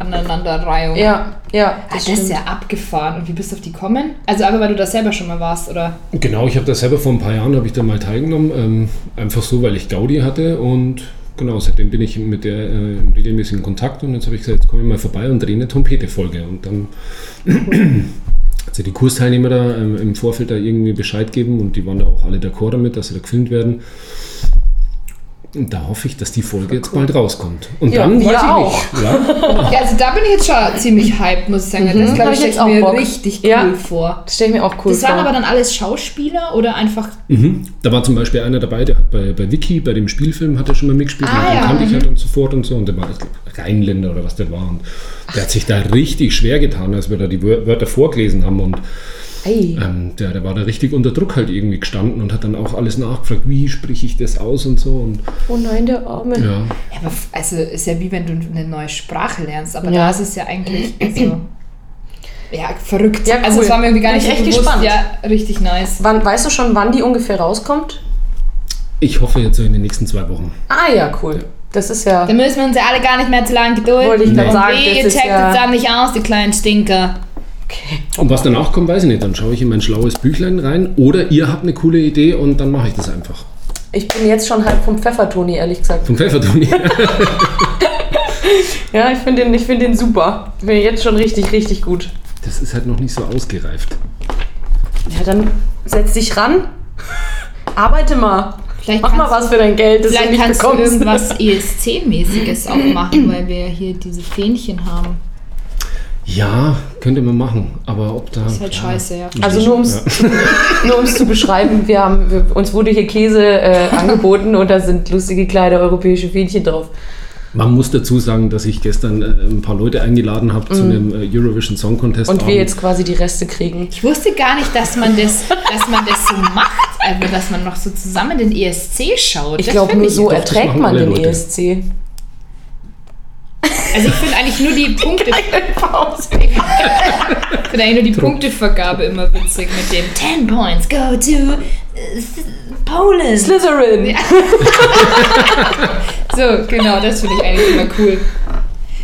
[SPEAKER 2] Aneinanderreihung.
[SPEAKER 1] Ja, ja.
[SPEAKER 2] Ah, das ist ja abgefahren. Und wie bist du auf die kommen? Also einfach, weil du da selber schon mal warst, oder?
[SPEAKER 4] Genau, ich habe da selber vor ein paar Jahren, habe ich da mal teilgenommen, ähm, einfach so, weil ich Gaudi hatte und genau, seitdem bin ich mit der äh, im regelmäßigen Kontakt und jetzt habe ich gesagt, jetzt komme ich mal vorbei und drehe eine Trompete-Folge und dann also die Kursteilnehmer da ähm, im Vorfeld da irgendwie Bescheid geben und die waren da auch alle d'accord damit, dass sie da gefilmt werden. Und da hoffe ich, dass die Folge jetzt bald rauskommt. Und
[SPEAKER 1] Ja,
[SPEAKER 4] dann
[SPEAKER 1] wir
[SPEAKER 4] weiß ich
[SPEAKER 1] auch.
[SPEAKER 4] nicht. Ja, (laughs)
[SPEAKER 2] Ja, also da bin ich jetzt schon ziemlich hyped, muss ich sagen. Das
[SPEAKER 1] hab
[SPEAKER 2] glaube
[SPEAKER 1] ich
[SPEAKER 2] ich,
[SPEAKER 1] jetzt
[SPEAKER 2] mir
[SPEAKER 1] Bock.
[SPEAKER 2] richtig cool
[SPEAKER 1] Ja.
[SPEAKER 2] vor.
[SPEAKER 1] Das stelle ich mir auch cool
[SPEAKER 2] Das
[SPEAKER 1] vor.
[SPEAKER 2] waren aber dann alles Schauspieler oder einfach.
[SPEAKER 4] Mhm. Da war zum Beispiel einer dabei, der hat bei, bei Wiki, bei dem Spielfilm, hat er schon mal mitgespielt.
[SPEAKER 2] Ah,
[SPEAKER 4] den
[SPEAKER 2] ja,
[SPEAKER 4] kannte ich
[SPEAKER 2] mhm.
[SPEAKER 4] halt und so fort und so. Und der war ich Rheinländer oder was der war. Und der hat sich da richtig schwer getan, als wir da die Wör- Wörter vorgelesen haben. Und. Ähm, der, der war da richtig unter Druck halt irgendwie gestanden und hat dann auch alles nachgefragt, wie spreche ich das aus und so. Und
[SPEAKER 1] Oh nein, der Arme.
[SPEAKER 4] ja,
[SPEAKER 2] Ja, aber also ist ja wie wenn du eine neue Sprache lernst, aber
[SPEAKER 1] Ja.
[SPEAKER 2] da ist es ja eigentlich also, ja verrückt.
[SPEAKER 1] Ja, cool.
[SPEAKER 2] Also es war mir irgendwie gar
[SPEAKER 1] Bin
[SPEAKER 2] nicht
[SPEAKER 1] ich
[SPEAKER 2] so
[SPEAKER 1] echt
[SPEAKER 2] bewusst.
[SPEAKER 1] gespannt.
[SPEAKER 2] Ja, richtig nice.
[SPEAKER 1] Wann, weißt du schon, wann die ungefähr rauskommt?
[SPEAKER 4] ich hoffe jetzt so in den nächsten zwei Wochen.
[SPEAKER 1] Ah ja, cool. Das ist ja.
[SPEAKER 2] Da müssen wir uns ja alle gar nicht mehr zu lange gedulden.
[SPEAKER 1] Wollte ich
[SPEAKER 4] gerade
[SPEAKER 2] Und
[SPEAKER 1] sagen,
[SPEAKER 2] Wehe, checkt
[SPEAKER 1] ja-
[SPEAKER 2] es dann nicht aus, die kleinen Stinker.
[SPEAKER 1] Okay.
[SPEAKER 4] Und was danach kommt, weiß ich nicht. Dann schaue ich in mein schlaues Büchlein rein oder ihr habt eine coole Idee und dann mache ich das einfach.
[SPEAKER 1] Ich bin jetzt schon halb vom Pfeffertoni, ehrlich gesagt.
[SPEAKER 4] Vom Pfefferturnier. (laughs)
[SPEAKER 1] Ja, ich finde den, ich find den super. Ich bin jetzt schon richtig, richtig gut.
[SPEAKER 4] Das ist halt noch nicht so ausgereift.
[SPEAKER 1] Ja, dann setz dich ran. Arbeite mal.
[SPEAKER 2] Vielleicht
[SPEAKER 1] Mach mal was für dein Geld, das du
[SPEAKER 2] Vielleicht
[SPEAKER 1] nicht
[SPEAKER 2] kannst du
[SPEAKER 1] bekommst.
[SPEAKER 2] irgendwas ESC-mäßiges auch machen, weil wir hier diese Fähnchen haben.
[SPEAKER 4] Ja, könnte man machen, aber ob da.
[SPEAKER 2] Das ist halt
[SPEAKER 4] ja.
[SPEAKER 2] scheiße, ja.
[SPEAKER 1] Also nur ums,
[SPEAKER 4] Ja. (laughs)
[SPEAKER 1] nur ums zu beschreiben, wir haben, wir, uns wurde hier Käse äh, angeboten und da sind lustige kleine europäische Fähnchen drauf.
[SPEAKER 4] Man muss dazu sagen, dass ich gestern äh, ein paar Leute eingeladen habe zu einem äh, Eurovision Song Contest.
[SPEAKER 1] Mhm. Und wir jetzt quasi die Reste kriegen.
[SPEAKER 2] Ich wusste gar nicht, dass man das, dass man das so macht, also dass man noch so zusammen den ESC schaut.
[SPEAKER 1] Ich glaube, nur
[SPEAKER 2] ich-
[SPEAKER 1] so erträgt man den
[SPEAKER 4] Leute.
[SPEAKER 1] ESC.
[SPEAKER 2] Also ich finde eigentlich nur die (laughs) Punkte. Ich finde eigentlich nur die Punktevergabe immer witzig mit dem 10 Points go to äh, Poland.
[SPEAKER 1] Slytherin. (laughs)
[SPEAKER 2] So, genau, das finde ich eigentlich immer cool.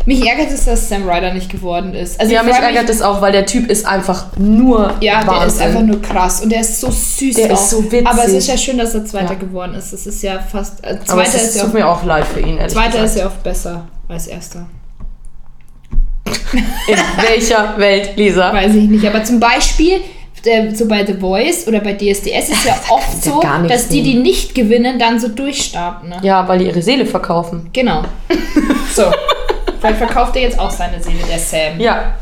[SPEAKER 2] Mich ärgert es, dass Sam Ryder nicht geworden ist. Also
[SPEAKER 1] Ja,
[SPEAKER 2] ich
[SPEAKER 1] mich ärgert das auch, weil der Typ ist einfach nur
[SPEAKER 2] Ja, der ist
[SPEAKER 1] Wahnsinn.
[SPEAKER 2] einfach nur krass und der ist so süß.
[SPEAKER 1] Der
[SPEAKER 2] auch.
[SPEAKER 1] ist so witzig.
[SPEAKER 2] Aber es ist ja schön, dass er Zweiter
[SPEAKER 1] Ja.
[SPEAKER 2] geworden ist. Es ist ja fast. Äh, Zweiter
[SPEAKER 1] es
[SPEAKER 2] ist,
[SPEAKER 1] ist,
[SPEAKER 2] ja
[SPEAKER 1] tut
[SPEAKER 2] auch,
[SPEAKER 1] mir auch leid für ihn, ehrlich
[SPEAKER 2] Zweiter
[SPEAKER 1] gesagt.
[SPEAKER 2] ist ja oft besser als Erster.
[SPEAKER 1] In (laughs) welcher Welt, Lisa?
[SPEAKER 2] Weiß ich nicht. Aber zum Beispiel. der- So bei The Voice oder bei DSDS ist ja oft
[SPEAKER 1] ja
[SPEAKER 2] so,
[SPEAKER 1] nichts
[SPEAKER 2] dass die, die nicht gewinnen, dann so durchstarten. Ne?
[SPEAKER 1] Ja, weil die ihre Seele verkaufen.
[SPEAKER 2] Genau. (laughs) So. Vielleicht verkauft er jetzt auch seine Seele, der Sam.
[SPEAKER 1] Ja.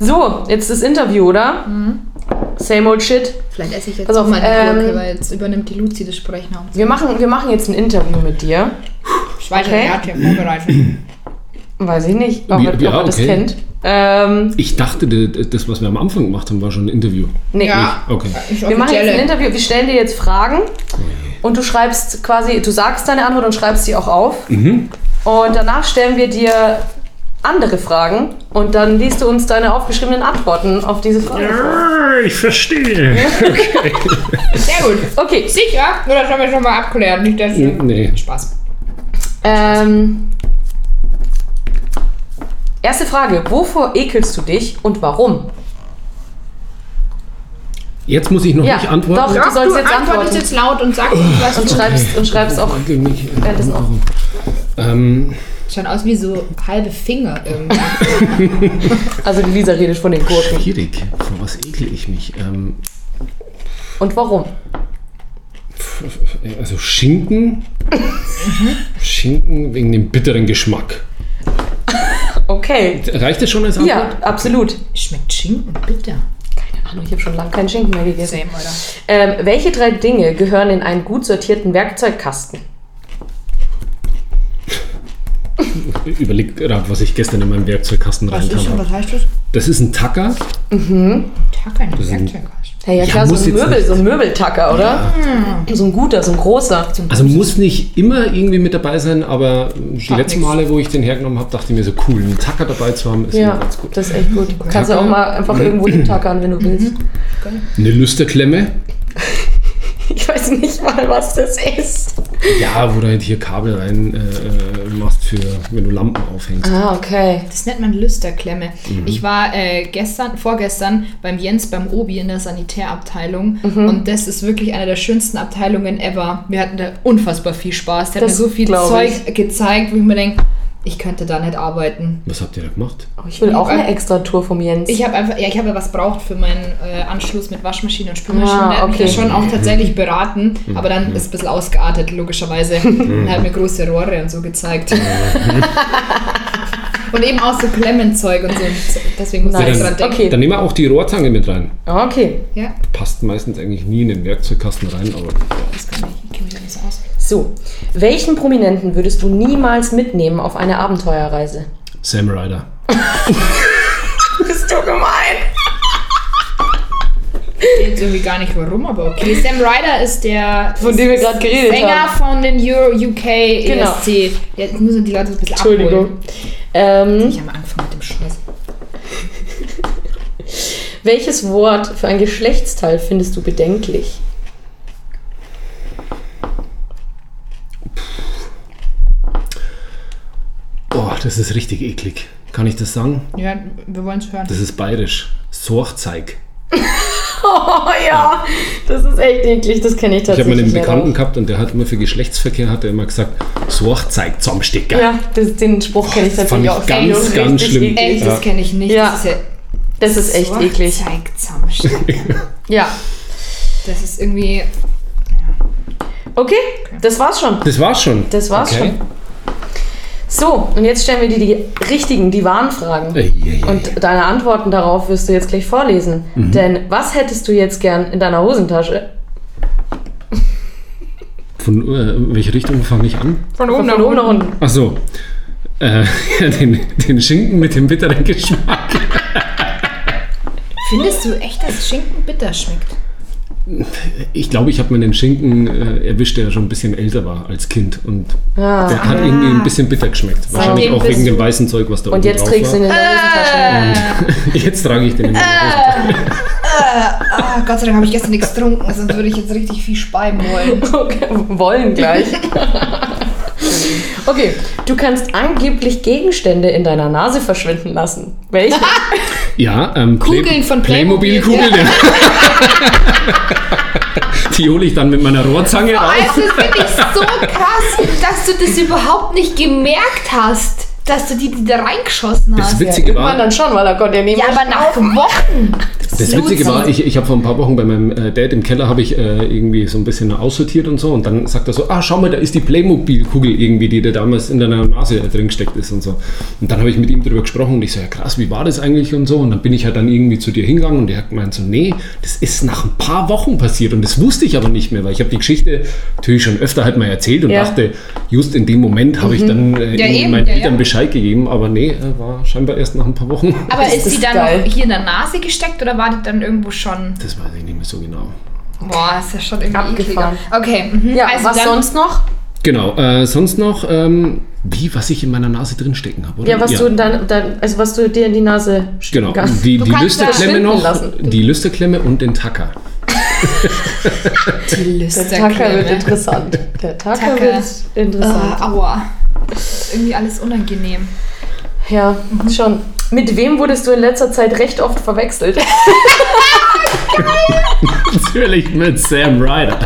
[SPEAKER 1] So, jetzt das Interview, oder? Same old shit.
[SPEAKER 2] Vielleicht esse ich jetzt
[SPEAKER 1] Pass auf,
[SPEAKER 2] auch mal
[SPEAKER 1] ähm,
[SPEAKER 2] eine Gurke, weil jetzt übernimmt die Luzi das Sprechen.
[SPEAKER 1] Wir machen, wir machen jetzt ein Interview mit dir.
[SPEAKER 2] Schweiter,
[SPEAKER 1] Okay.
[SPEAKER 2] er hat ja vorbereitet.
[SPEAKER 1] Weiß ich nicht, ob,
[SPEAKER 4] Ja,
[SPEAKER 1] ob
[SPEAKER 4] ja,
[SPEAKER 1] er das
[SPEAKER 4] okay.
[SPEAKER 1] kennt. Ähm,
[SPEAKER 4] Ich dachte, das, was wir am Anfang gemacht haben, war schon ein Interview.
[SPEAKER 1] nee.
[SPEAKER 2] Ja.
[SPEAKER 4] Okay.
[SPEAKER 1] Wir machen jetzt ein. Interview, wir stellen dir jetzt Fragen und du schreibst quasi, du sagst deine Antwort und schreibst sie auch auf.
[SPEAKER 4] Mhm.
[SPEAKER 1] Und danach stellen wir dir andere Fragen und dann liest du uns deine aufgeschriebenen Antworten auf diese Fragen. vor.
[SPEAKER 4] Ich verstehe.
[SPEAKER 2] Sehr gut.
[SPEAKER 1] Okay,
[SPEAKER 2] Sicher? Nur das haben wir schon mal abklärt. Nicht, dass
[SPEAKER 4] Nee.
[SPEAKER 2] Spaß.
[SPEAKER 1] ähm, erste Frage, wovor ekelst du dich und warum?
[SPEAKER 4] Jetzt muss ich noch
[SPEAKER 1] Ja,
[SPEAKER 4] nicht antworten.
[SPEAKER 1] doch. Du sollst jetzt
[SPEAKER 2] antwortest
[SPEAKER 1] antworten.
[SPEAKER 2] jetzt laut und sagst, was
[SPEAKER 1] Und
[SPEAKER 2] du
[SPEAKER 1] schreibst, und schreibst auch
[SPEAKER 4] Ich mich, äh,
[SPEAKER 1] auf.
[SPEAKER 4] ähm,
[SPEAKER 2] Schauen aus wie so halbe Finger irgendwie. (laughs)
[SPEAKER 1] Also die Lisa redet von den Gurken.
[SPEAKER 4] schwierig. Vor was ekle ich mich? Ähm,
[SPEAKER 1] Und warum?
[SPEAKER 4] also Schinken. (laughs) Schinken wegen dem bitteren Geschmack.
[SPEAKER 1] Okay.
[SPEAKER 4] Reicht das schon als Antwort?
[SPEAKER 1] Ja, absolut.
[SPEAKER 2] Schmeckt Schinken bitter.
[SPEAKER 1] Keine Ahnung, ich habe schon lange keinen Schinken mehr gegessen.
[SPEAKER 2] Same, oder?
[SPEAKER 1] Ähm, welche drei Dinge gehören in einen gut sortierten Werkzeugkasten? (laughs)
[SPEAKER 4] Überleg gerade, was ich gestern in meinem Werkzeugkasten
[SPEAKER 2] Was ist
[SPEAKER 4] reingetan
[SPEAKER 2] denn,
[SPEAKER 4] habe.
[SPEAKER 2] was heißt das?
[SPEAKER 4] Das ist ein Tacker.
[SPEAKER 2] Tacker in
[SPEAKER 4] ein-
[SPEAKER 2] Werkzeugkasten.
[SPEAKER 1] Ja
[SPEAKER 4] Ja,
[SPEAKER 1] klar, so
[SPEAKER 4] muss
[SPEAKER 1] ein, Möbel, so ein Möbeltacker, oder? So ein guter, so ein großer.
[SPEAKER 4] Also muss nicht immer irgendwie mit dabei sein, aber die
[SPEAKER 2] Schadet
[SPEAKER 4] letzten
[SPEAKER 2] nix.
[SPEAKER 4] Male, wo ich den hergenommen habe, dachte ich mir so cool, einen Tacker dabei zu haben, ist
[SPEAKER 1] Ja,
[SPEAKER 4] immer ganz gut.
[SPEAKER 1] das ist echt gut. Kannst du auch mal einfach irgendwo hintackern, wenn du willst.
[SPEAKER 4] Eine Lüsterklemme. (laughs)
[SPEAKER 1] Ich weiß nicht mal, was das ist.
[SPEAKER 4] Ja, wo du halt hier Kabel rein äh, äh, machst für, wenn du Lampen aufhängst.
[SPEAKER 1] Ah, okay.
[SPEAKER 2] Das nennt man Lüsterklemme.
[SPEAKER 1] Mhm.
[SPEAKER 2] Ich war äh, gestern, vorgestern beim Jens beim Obi in der Sanitärabteilung
[SPEAKER 1] Mhm.
[SPEAKER 2] und das ist wirklich eine der schönsten Abteilungen ever. Wir hatten da unfassbar viel Spaß. Der hat mir
[SPEAKER 1] Das
[SPEAKER 2] so viel Zeug
[SPEAKER 1] ich.
[SPEAKER 2] gezeigt, wo ich mir denke, ich könnte da nicht arbeiten.
[SPEAKER 4] Was habt ihr da gemacht?
[SPEAKER 1] Oh, ich will auch eine extra Tour vom Jens.
[SPEAKER 2] Ich habe einfach, ja, ich habe ja was braucht für meinen äh, Anschluss mit Waschmaschine und Spülmaschine.
[SPEAKER 1] Ah,
[SPEAKER 2] Der hat mich
[SPEAKER 1] okay.
[SPEAKER 2] ja schon auch tatsächlich beraten, aber dann ist es ein bisschen ausgeartet, logischerweise. (laughs) und er hat mir große Rohre und so gezeigt. (laughs) und eben auch so Klemmenzeug und so. Deswegen muss
[SPEAKER 1] Nice.
[SPEAKER 2] ich dran denken.
[SPEAKER 1] Okay.
[SPEAKER 4] Dann nehmen wir auch die Rohrzange mit rein.
[SPEAKER 1] Okay.
[SPEAKER 2] Ja,
[SPEAKER 4] Passt meistens eigentlich nie in den Werkzeugkasten rein, aber
[SPEAKER 2] das kann ich. Ich kenne mich nicht so aus.
[SPEAKER 1] So. Welchen Prominenten würdest du niemals mitnehmen auf eine Abenteuerreise?
[SPEAKER 4] Sam Ryder. (laughs)
[SPEAKER 1] Bist du gemein?
[SPEAKER 2] Jetzt irgendwie gar nicht warum, aber okay. Sam Ryder ist der
[SPEAKER 1] Von dem wir gerade geredet
[SPEAKER 2] Sänger
[SPEAKER 1] haben.
[SPEAKER 2] von den Euro UK
[SPEAKER 1] Genau.
[SPEAKER 2] ESC. Jetzt müssen die Leute ein bisschen
[SPEAKER 1] Entschuldigung.
[SPEAKER 2] abholen.
[SPEAKER 1] Ähm,
[SPEAKER 2] Ich habe angefangen mit dem Scheiß. (laughs)
[SPEAKER 1] welches Wort für ein Geschlechtsteil findest du bedenklich?
[SPEAKER 4] Boah, das ist richtig eklig. Kann ich das sagen?
[SPEAKER 2] Ja, wir wollen es hören.
[SPEAKER 4] Das ist bayerisch. Sorgzeig. (laughs)
[SPEAKER 1] Oh (laughs) ja, das ist echt eklig, das kenne ich
[SPEAKER 4] Ich habe
[SPEAKER 1] tatsächlich.
[SPEAKER 4] mal einen Bekannten gehabt und der hat immer für Geschlechtsverkehr hat er immer gesagt, Sorgzeig Zusammenstecker.
[SPEAKER 1] Ja, das, den Spruch kenne ich tatsächlich
[SPEAKER 4] ich
[SPEAKER 1] auch.
[SPEAKER 4] ganz, ganz
[SPEAKER 1] richtig
[SPEAKER 4] schlimm.
[SPEAKER 2] Echt,
[SPEAKER 4] Ja.
[SPEAKER 2] das kenne ich nicht.
[SPEAKER 1] Ja.
[SPEAKER 2] Das ist ja
[SPEAKER 1] Das ist echt
[SPEAKER 2] so
[SPEAKER 1] eklig.
[SPEAKER 2] Zeig zusammenstecken. (laughs)
[SPEAKER 1] Ja.
[SPEAKER 2] Das ist irgendwie.
[SPEAKER 1] Okay, das war's schon.
[SPEAKER 4] Das war's schon.
[SPEAKER 1] Das war's
[SPEAKER 4] okay.
[SPEAKER 1] schon. So, und jetzt stellen wir dir die richtigen, die wahren Fragen.
[SPEAKER 4] Ei, ei, ei.
[SPEAKER 1] Und deine Antworten darauf wirst du jetzt gleich vorlesen.
[SPEAKER 4] Mhm.
[SPEAKER 1] Denn was hättest du jetzt gern in deiner Hosentasche?
[SPEAKER 4] Von äh, welche Richtung fange ich an?
[SPEAKER 2] Von
[SPEAKER 1] Von oben nach unten.
[SPEAKER 4] Ach so. Äh, ja, (laughs) den, den Schinken mit dem bitteren Geschmack.
[SPEAKER 2] Findest du echt, dass Schinken bitter schmeckt?
[SPEAKER 4] Ich glaube, ich habe mir den Schinken äh, erwischt, der schon ein bisschen älter war als Kind. Und
[SPEAKER 1] Ah.
[SPEAKER 4] der hat irgendwie ein bisschen bitter geschmeckt. Wahrscheinlich
[SPEAKER 2] Seitdem
[SPEAKER 4] auch wegen dem weißen Zeug, was da
[SPEAKER 1] Und
[SPEAKER 4] oben
[SPEAKER 1] jetzt
[SPEAKER 4] drauf
[SPEAKER 1] trägst du ihn
[SPEAKER 4] war.
[SPEAKER 1] in der Hosentasche. (laughs)
[SPEAKER 4] Jetzt trage ich den in meiner Hosentasche.
[SPEAKER 2] Ah, Gott sei Dank habe ich gestern nichts getrunken, sonst würde ich jetzt richtig viel speiben wollen. (laughs)
[SPEAKER 1] Okay, wollen gleich. (laughs) Okay, du kannst angeblich Gegenstände in deiner Nase verschwinden lassen. Welche?
[SPEAKER 4] Ja, ähm, Play-
[SPEAKER 2] Kugeln von
[SPEAKER 4] Playmobil.
[SPEAKER 2] Playmobil,
[SPEAKER 4] Kugeln. (laughs) Die hole ich dann mit meiner Rohrzange raus.
[SPEAKER 2] Also, das finde ich so krass, dass du das überhaupt nicht gemerkt hast, dass du die, die da reingeschossen
[SPEAKER 4] Das
[SPEAKER 2] hast.
[SPEAKER 4] Witzige
[SPEAKER 1] Irgendwann
[SPEAKER 4] war,
[SPEAKER 1] dann schon, weil er konnte ja nicht
[SPEAKER 2] Ja, aber nach Wochen.
[SPEAKER 4] Das Witzige war, ich, ich habe vor ein paar Wochen bei meinem äh, Dad im Keller habe ich äh, irgendwie so ein bisschen aussortiert und so und dann sagt er so, ah schau mal, da ist die Playmobil-Kugel irgendwie, die da damals in deiner Nase drin gesteckt ist und so. Und dann habe ich mit ihm darüber gesprochen und ich so, ja krass, wie war das eigentlich und so und dann bin ich halt dann irgendwie zu dir hingegangen und er hat gemeint so, nee, das ist nach ein paar Wochen passiert und das wusste ich aber nicht mehr, weil ich habe die Geschichte natürlich schon öfter halt mal erzählt und
[SPEAKER 1] Ja.
[SPEAKER 4] dachte, just in dem Moment habe ich dann äh,
[SPEAKER 2] Ja,
[SPEAKER 4] irgendwie
[SPEAKER 2] eben,
[SPEAKER 4] meinen
[SPEAKER 2] ja,
[SPEAKER 4] Eltern
[SPEAKER 2] ja.
[SPEAKER 4] Bescheid gegeben, aber nee, äh, war scheinbar erst nach ein paar Wochen. (laughs)
[SPEAKER 2] Aber
[SPEAKER 1] Ist
[SPEAKER 2] ist, die dann
[SPEAKER 1] geil.
[SPEAKER 2] noch hier in der Nase gesteckt oder war die dann irgendwo schon?
[SPEAKER 4] Das weiß ich nicht mehr so genau.
[SPEAKER 2] Boah, ist ja schon irgendwie
[SPEAKER 1] Abgefahren.
[SPEAKER 2] ekliger. Okay, mhm.
[SPEAKER 1] Ja,
[SPEAKER 2] also
[SPEAKER 1] was sonst noch?
[SPEAKER 4] Genau, äh, sonst noch, ähm, wie, was ich in meiner Nase drin stecken habe, oder?
[SPEAKER 1] Ja, was du dann, dann, also was du dir in die Nase stecken
[SPEAKER 4] Genau,
[SPEAKER 1] kannst.
[SPEAKER 4] die, die Lüsterklemme noch,
[SPEAKER 1] lassen.
[SPEAKER 4] die Lüsterklemme und den Tacker.
[SPEAKER 2] die
[SPEAKER 1] Der Tacker wird interessant. Der Tacker
[SPEAKER 2] Tacker.
[SPEAKER 1] wird interessant.
[SPEAKER 2] Uh, aua. Das ist irgendwie alles unangenehm.
[SPEAKER 1] Ja, schon. Mit wem wurdest du in letzter Zeit recht oft verwechselt? (laughs)
[SPEAKER 4] Natürlich mit Sam Ryder.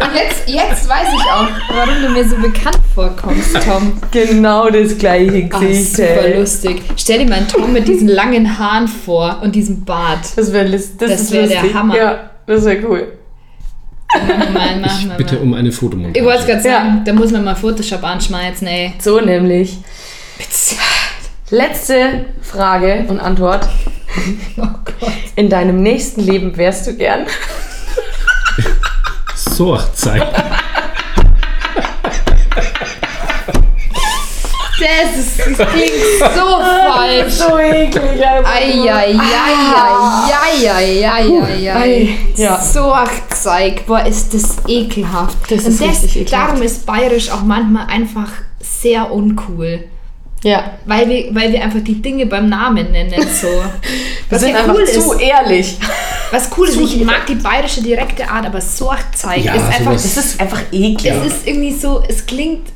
[SPEAKER 2] Und jetzt, jetzt weiß ich auch, warum du mir so bekannt vorkommst, Tom.
[SPEAKER 1] genau das gleiche
[SPEAKER 2] Ah,
[SPEAKER 1] Gesicht.
[SPEAKER 2] super
[SPEAKER 1] ey.
[SPEAKER 2] lustig. Stell dir mal einen Tom mit diesen langen Haaren vor und diesem Bart.
[SPEAKER 1] Das wäre das,
[SPEAKER 2] Das wär der. Hammer.
[SPEAKER 1] Ja, das wäre cool.
[SPEAKER 2] Mal, machen
[SPEAKER 4] Ich
[SPEAKER 2] wir
[SPEAKER 4] bitte
[SPEAKER 2] mal.
[SPEAKER 4] um eine Fotomontage.
[SPEAKER 2] Ich wollte es gerade sagen,
[SPEAKER 1] Ja.
[SPEAKER 2] da muss man mal Photoshop anschmeißen, ey.
[SPEAKER 1] So nämlich. Letzte Frage und Antwort. (laughs)
[SPEAKER 2] Oh Gott.
[SPEAKER 1] In deinem nächsten Leben wärst du gern? (laughs)
[SPEAKER 4] So, Zeit.
[SPEAKER 2] Das, ist, das klingt so (laughs) falsch.
[SPEAKER 1] So eklig.
[SPEAKER 2] Eieieiei.
[SPEAKER 1] Ei, ja.
[SPEAKER 2] So Zeug. Boah, ist das ekelhaft.
[SPEAKER 1] Das
[SPEAKER 2] Und
[SPEAKER 1] ist richtig ekelhaft.
[SPEAKER 2] Darum ist bayerisch auch manchmal einfach sehr uncool.
[SPEAKER 1] Ja.
[SPEAKER 2] Weil wir, weil wir einfach die Dinge beim Namen nennen. So. (laughs)
[SPEAKER 1] Wir sind
[SPEAKER 2] ja
[SPEAKER 1] einfach
[SPEAKER 2] cool
[SPEAKER 1] zu
[SPEAKER 2] ist.
[SPEAKER 1] ehrlich.
[SPEAKER 2] Was cool ist, ich
[SPEAKER 1] direkt.
[SPEAKER 2] mag die bayerische direkte Art, aber Sorgzeig
[SPEAKER 4] Ja,
[SPEAKER 2] ist einfach.
[SPEAKER 1] Das ist einfach eklig.
[SPEAKER 2] Es ist irgendwie so, es klingt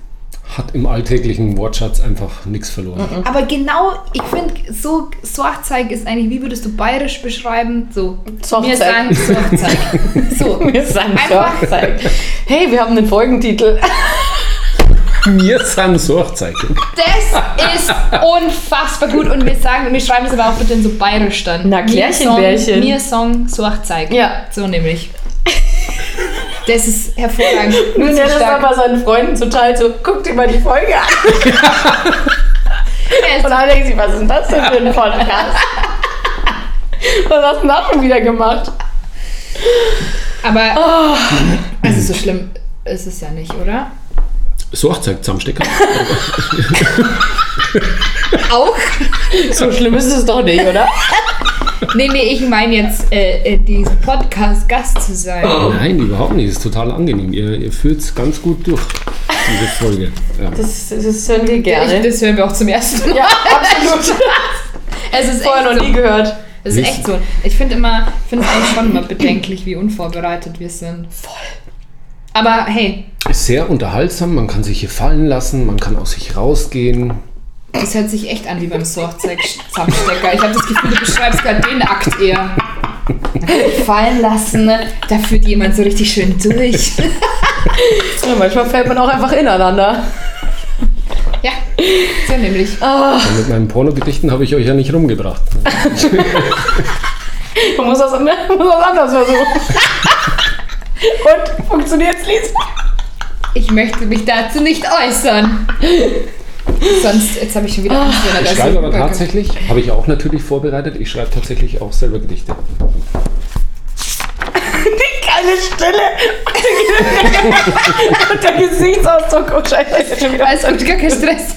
[SPEAKER 4] Hat im alltäglichen Wortschatz einfach nichts verloren.
[SPEAKER 2] Aber genau, ich finde, so Sorgzeig ist eigentlich, wie würdest du bayerisch beschreiben? So,
[SPEAKER 1] Sorgzeig.
[SPEAKER 2] wir sagen Sorgzeig. (laughs) So,
[SPEAKER 1] Wir sagen Sorgzeig. Hey, wir haben einen Folgentitel.
[SPEAKER 4] Mir sind Sorgzeichen.
[SPEAKER 2] das ist unfassbar gut und wir sagen, wir schreiben es aber auch bitte in so bayerisch dann.
[SPEAKER 1] Na, Klärchen,
[SPEAKER 2] Mir
[SPEAKER 1] Bärchen.
[SPEAKER 2] Song, mir Song Sorgzeig.
[SPEAKER 1] Ja.
[SPEAKER 2] So nämlich. Das ist hervorragend. (laughs)
[SPEAKER 1] Nun
[SPEAKER 2] Nur
[SPEAKER 1] der das aber seinen Freunden total so, guck dir mal die Folge an.
[SPEAKER 2] Ist
[SPEAKER 1] Und dann denkt sich, was ist denn das denn für ein Podcast? Was hast du denn da schon wieder gemacht?
[SPEAKER 2] Aber
[SPEAKER 1] Oh.
[SPEAKER 2] also so schlimm ist es ja nicht, oder?
[SPEAKER 4] Sorgzeig zusammenstecken. (laughs)
[SPEAKER 2] Auch?
[SPEAKER 1] So schlimm ist es doch nicht, oder?
[SPEAKER 2] Nee, nee, ich meine jetzt, äh, äh, diesen Podcast Gast zu sein.
[SPEAKER 4] Nein, überhaupt nicht. Das ist total angenehm. Ihr, ihr führt es ganz gut durch, diese Folge. Ja.
[SPEAKER 1] Das, das hören wir
[SPEAKER 2] Ich,
[SPEAKER 1] gerne.
[SPEAKER 2] das hören wir auch zum ersten Mal.
[SPEAKER 1] Ja, absolut. (laughs)
[SPEAKER 2] Es ist
[SPEAKER 1] Vorher
[SPEAKER 2] echt
[SPEAKER 1] noch
[SPEAKER 2] so.
[SPEAKER 1] nie gehört.
[SPEAKER 2] Es ist echt so. Ich finde immer, finde es eigentlich schon immer bedenklich, wie unvorbereitet wir sind. Voll. Aber hey,
[SPEAKER 4] Ist sehr unterhaltsam, man kann sich hier fallen lassen, man kann aus sich rausgehen.
[SPEAKER 2] das hört sich echt an wie beim Sorgzeug-Zusammenstecker. Ich habe das Gefühl, du beschreibst gerade den Akt eher. Fallen lassen, da führt jemand so richtig schön durch. (laughs)
[SPEAKER 1] Ja, manchmal fällt man auch einfach ineinander.
[SPEAKER 2] Ja, so nämlich.
[SPEAKER 4] Und mit meinen Pornogedichten habe ich euch ja nicht rumgebracht. (laughs)
[SPEAKER 1] Man muss das, man muss das anders versuchen. (laughs) Und funktioniert's, Lies?
[SPEAKER 2] Ich möchte mich dazu nicht äußern. (laughs) Sonst, jetzt habe ich schon wieder Angst,
[SPEAKER 4] Ich schreibe aber tatsächlich, habe ich auch natürlich vorbereitet, ich schreibe tatsächlich auch selber Gedichte.
[SPEAKER 1] Die eine Stille. Und der Gesichtsausdruck. Oh, scheiße, das ist schon wieder.
[SPEAKER 2] Alles gut, gar kein Stress.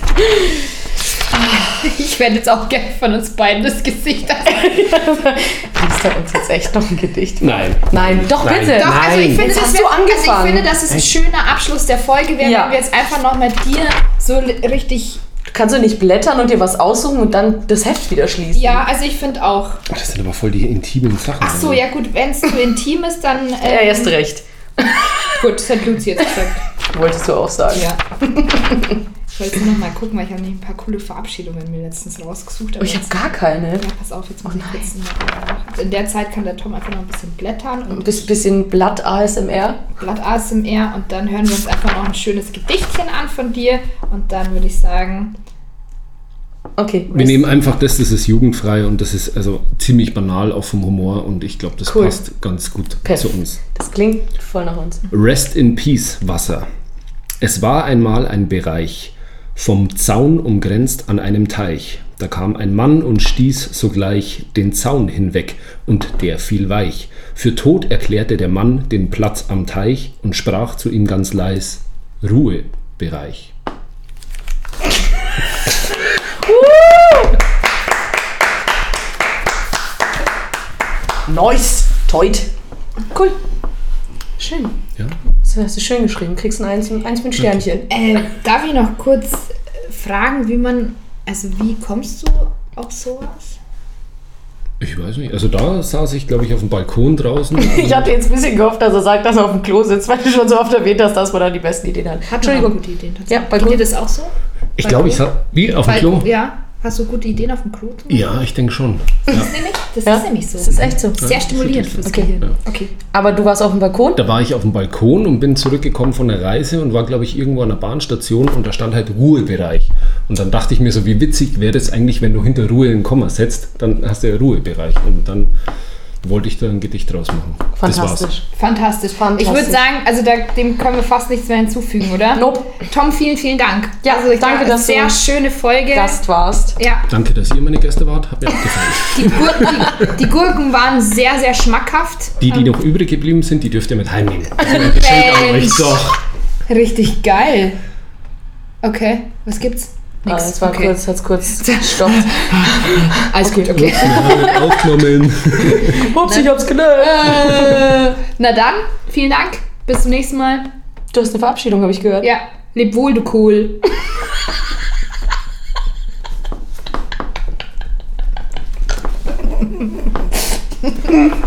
[SPEAKER 2] (laughs) Ich werde jetzt auch gerne von uns beiden das Gesicht (laughs)
[SPEAKER 1] Liest er uns jetzt echt noch ein Gedicht?
[SPEAKER 4] Nein.
[SPEAKER 1] Nein, doch
[SPEAKER 4] Nein.
[SPEAKER 1] bitte.
[SPEAKER 2] Doch, also ich
[SPEAKER 4] Nein.
[SPEAKER 2] finde,
[SPEAKER 1] Jetzt
[SPEAKER 2] das
[SPEAKER 1] hast
[SPEAKER 2] wär,
[SPEAKER 1] du
[SPEAKER 2] Also
[SPEAKER 1] angefangen.
[SPEAKER 2] ich finde, dass es ein schöner Abschluss der Folge wäre,
[SPEAKER 1] Ja.
[SPEAKER 2] wenn wir jetzt einfach noch mit dir so li- richtig.
[SPEAKER 1] Kannst du nicht blättern und dir was aussuchen und dann das Heft wieder schließen?
[SPEAKER 2] Ja, also ich finde auch.
[SPEAKER 4] Das sind aber voll die intimen Sachen.
[SPEAKER 2] Ach so, ja gut, wenn es zu intim ist, dann. (laughs)
[SPEAKER 1] Ja,
[SPEAKER 2] Äh,
[SPEAKER 1] erst recht.
[SPEAKER 2] Gut, das hat Luzi jetzt gesagt.
[SPEAKER 1] Wolltest du auch sagen.
[SPEAKER 2] Ja. Ich wollte noch mal gucken, weil ich habe nämlich ein paar coole Verabschiedungen mir letztens rausgesucht.
[SPEAKER 1] Oh, ich habe
[SPEAKER 2] jetzt-
[SPEAKER 1] gar keine.
[SPEAKER 2] Ja, pass auf, jetzt muss
[SPEAKER 1] Oh
[SPEAKER 2] ich kurz noch- In der Zeit kann der Tom einfach noch ein bisschen blättern
[SPEAKER 1] Ein
[SPEAKER 2] und
[SPEAKER 1] bis- bisschen Blatt ASMR.
[SPEAKER 2] Blatt ASMR und dann hören wir uns einfach noch ein schönes Gedichtchen an von dir und dann würde ich sagen,
[SPEAKER 1] Okay.
[SPEAKER 4] Wir nehmen einfach das, das ist jugendfrei und das ist also ziemlich banal auch vom Humor und ich glaube, das
[SPEAKER 1] Cool.
[SPEAKER 4] passt ganz gut
[SPEAKER 1] Perf.
[SPEAKER 4] zu uns.
[SPEAKER 1] Das klingt voll nach uns.
[SPEAKER 4] Rest in Peace, Wasser. Es war einmal ein Bereich, vom Zaun umgrenzt an einem Teich. Da kam ein Mann und stieß sogleich den Zaun hinweg, und der fiel weich. Für tot erklärte der Mann den Platz am Teich und sprach zu ihm ganz leis: Ruhebereich.
[SPEAKER 1] Nice. Toit. Cool. Schön.
[SPEAKER 4] Ja?
[SPEAKER 1] Das hast du schön geschrieben. Kriegst ein Eins, eins mit Sternchen.
[SPEAKER 2] äh, darf ich noch kurz äh, fragen, wie man, also wie kommst du auf sowas?
[SPEAKER 4] Ich weiß nicht. Also da saß ich, glaube ich, auf dem Balkon draußen. (laughs)
[SPEAKER 1] Ich hatte jetzt ein bisschen gehofft, dass er sagt, dass er auf dem Klo sitzt, weil du schon so oft erwähnt hast, dass man da die besten Ideen hat.
[SPEAKER 2] Hat
[SPEAKER 1] Entschuldigung.
[SPEAKER 2] gute Ideen
[SPEAKER 1] Ja, bei
[SPEAKER 2] Geht das auch so?
[SPEAKER 4] Ich glaube, ich saß. Wie? Auf dem Klo?
[SPEAKER 2] Ja. Hast du gute Ideen auf dem Klo?
[SPEAKER 4] Ja, ich denke schon.
[SPEAKER 2] Das
[SPEAKER 4] Ja.
[SPEAKER 2] ist nämlich, das
[SPEAKER 1] Ja,
[SPEAKER 2] ist nämlich so.
[SPEAKER 1] Das ist echt so.
[SPEAKER 2] Sehr stimulierend fürs
[SPEAKER 1] Okay.
[SPEAKER 2] Gehirn.
[SPEAKER 4] Ja.
[SPEAKER 2] Okay.
[SPEAKER 1] Aber du warst auf dem Balkon?
[SPEAKER 4] Da war ich auf dem Balkon und bin zurückgekommen von der Reise und war, glaube ich, irgendwo an der Bahnstation und da stand halt Ruhebereich. Und dann dachte ich mir so, wie witzig wäre das eigentlich, wenn du hinter Ruhe ein Komma setzt, dann hast du ja Ruhebereich. Und dann wollte ich da ein Gedicht draus machen. Das war's.
[SPEAKER 1] Fantastisch.
[SPEAKER 2] Fantastisch.
[SPEAKER 1] Fantastisch.
[SPEAKER 2] Ich würde sagen, also da, dem können wir fast nichts mehr hinzufügen, oder?
[SPEAKER 1] Nope.
[SPEAKER 2] Tom, vielen, vielen Dank.
[SPEAKER 1] Ja,
[SPEAKER 2] also ich
[SPEAKER 1] danke, dass du
[SPEAKER 2] sehr schöne Folge.
[SPEAKER 1] Gast warst.
[SPEAKER 2] Ja,
[SPEAKER 4] Danke, dass ihr meine Gäste wart. Hat mir auch gefallen.
[SPEAKER 2] die, Gur die, die Gurken waren sehr, sehr schmackhaft.
[SPEAKER 4] Die, die noch übrig geblieben sind, die dürft ihr mit heimnehmen. (laughs) Geschenk an euch.
[SPEAKER 2] Mensch.
[SPEAKER 4] So.
[SPEAKER 2] Richtig geil. Okay, was gibt's? Nix.
[SPEAKER 1] Ah, es war
[SPEAKER 2] okay.
[SPEAKER 1] kurz, hat es kurz (laughs) gestoppt.
[SPEAKER 2] Alles okay,
[SPEAKER 4] gut, okay. Aufgenommen.
[SPEAKER 1] Ups, (laughs) ich hab's gelernt.
[SPEAKER 2] Äh, na dann, vielen Dank. Bis zum nächsten Mal.
[SPEAKER 1] Du hast eine Verabschiedung, habe ich gehört.
[SPEAKER 2] Ja. Leb wohl, du Cool. (laughs)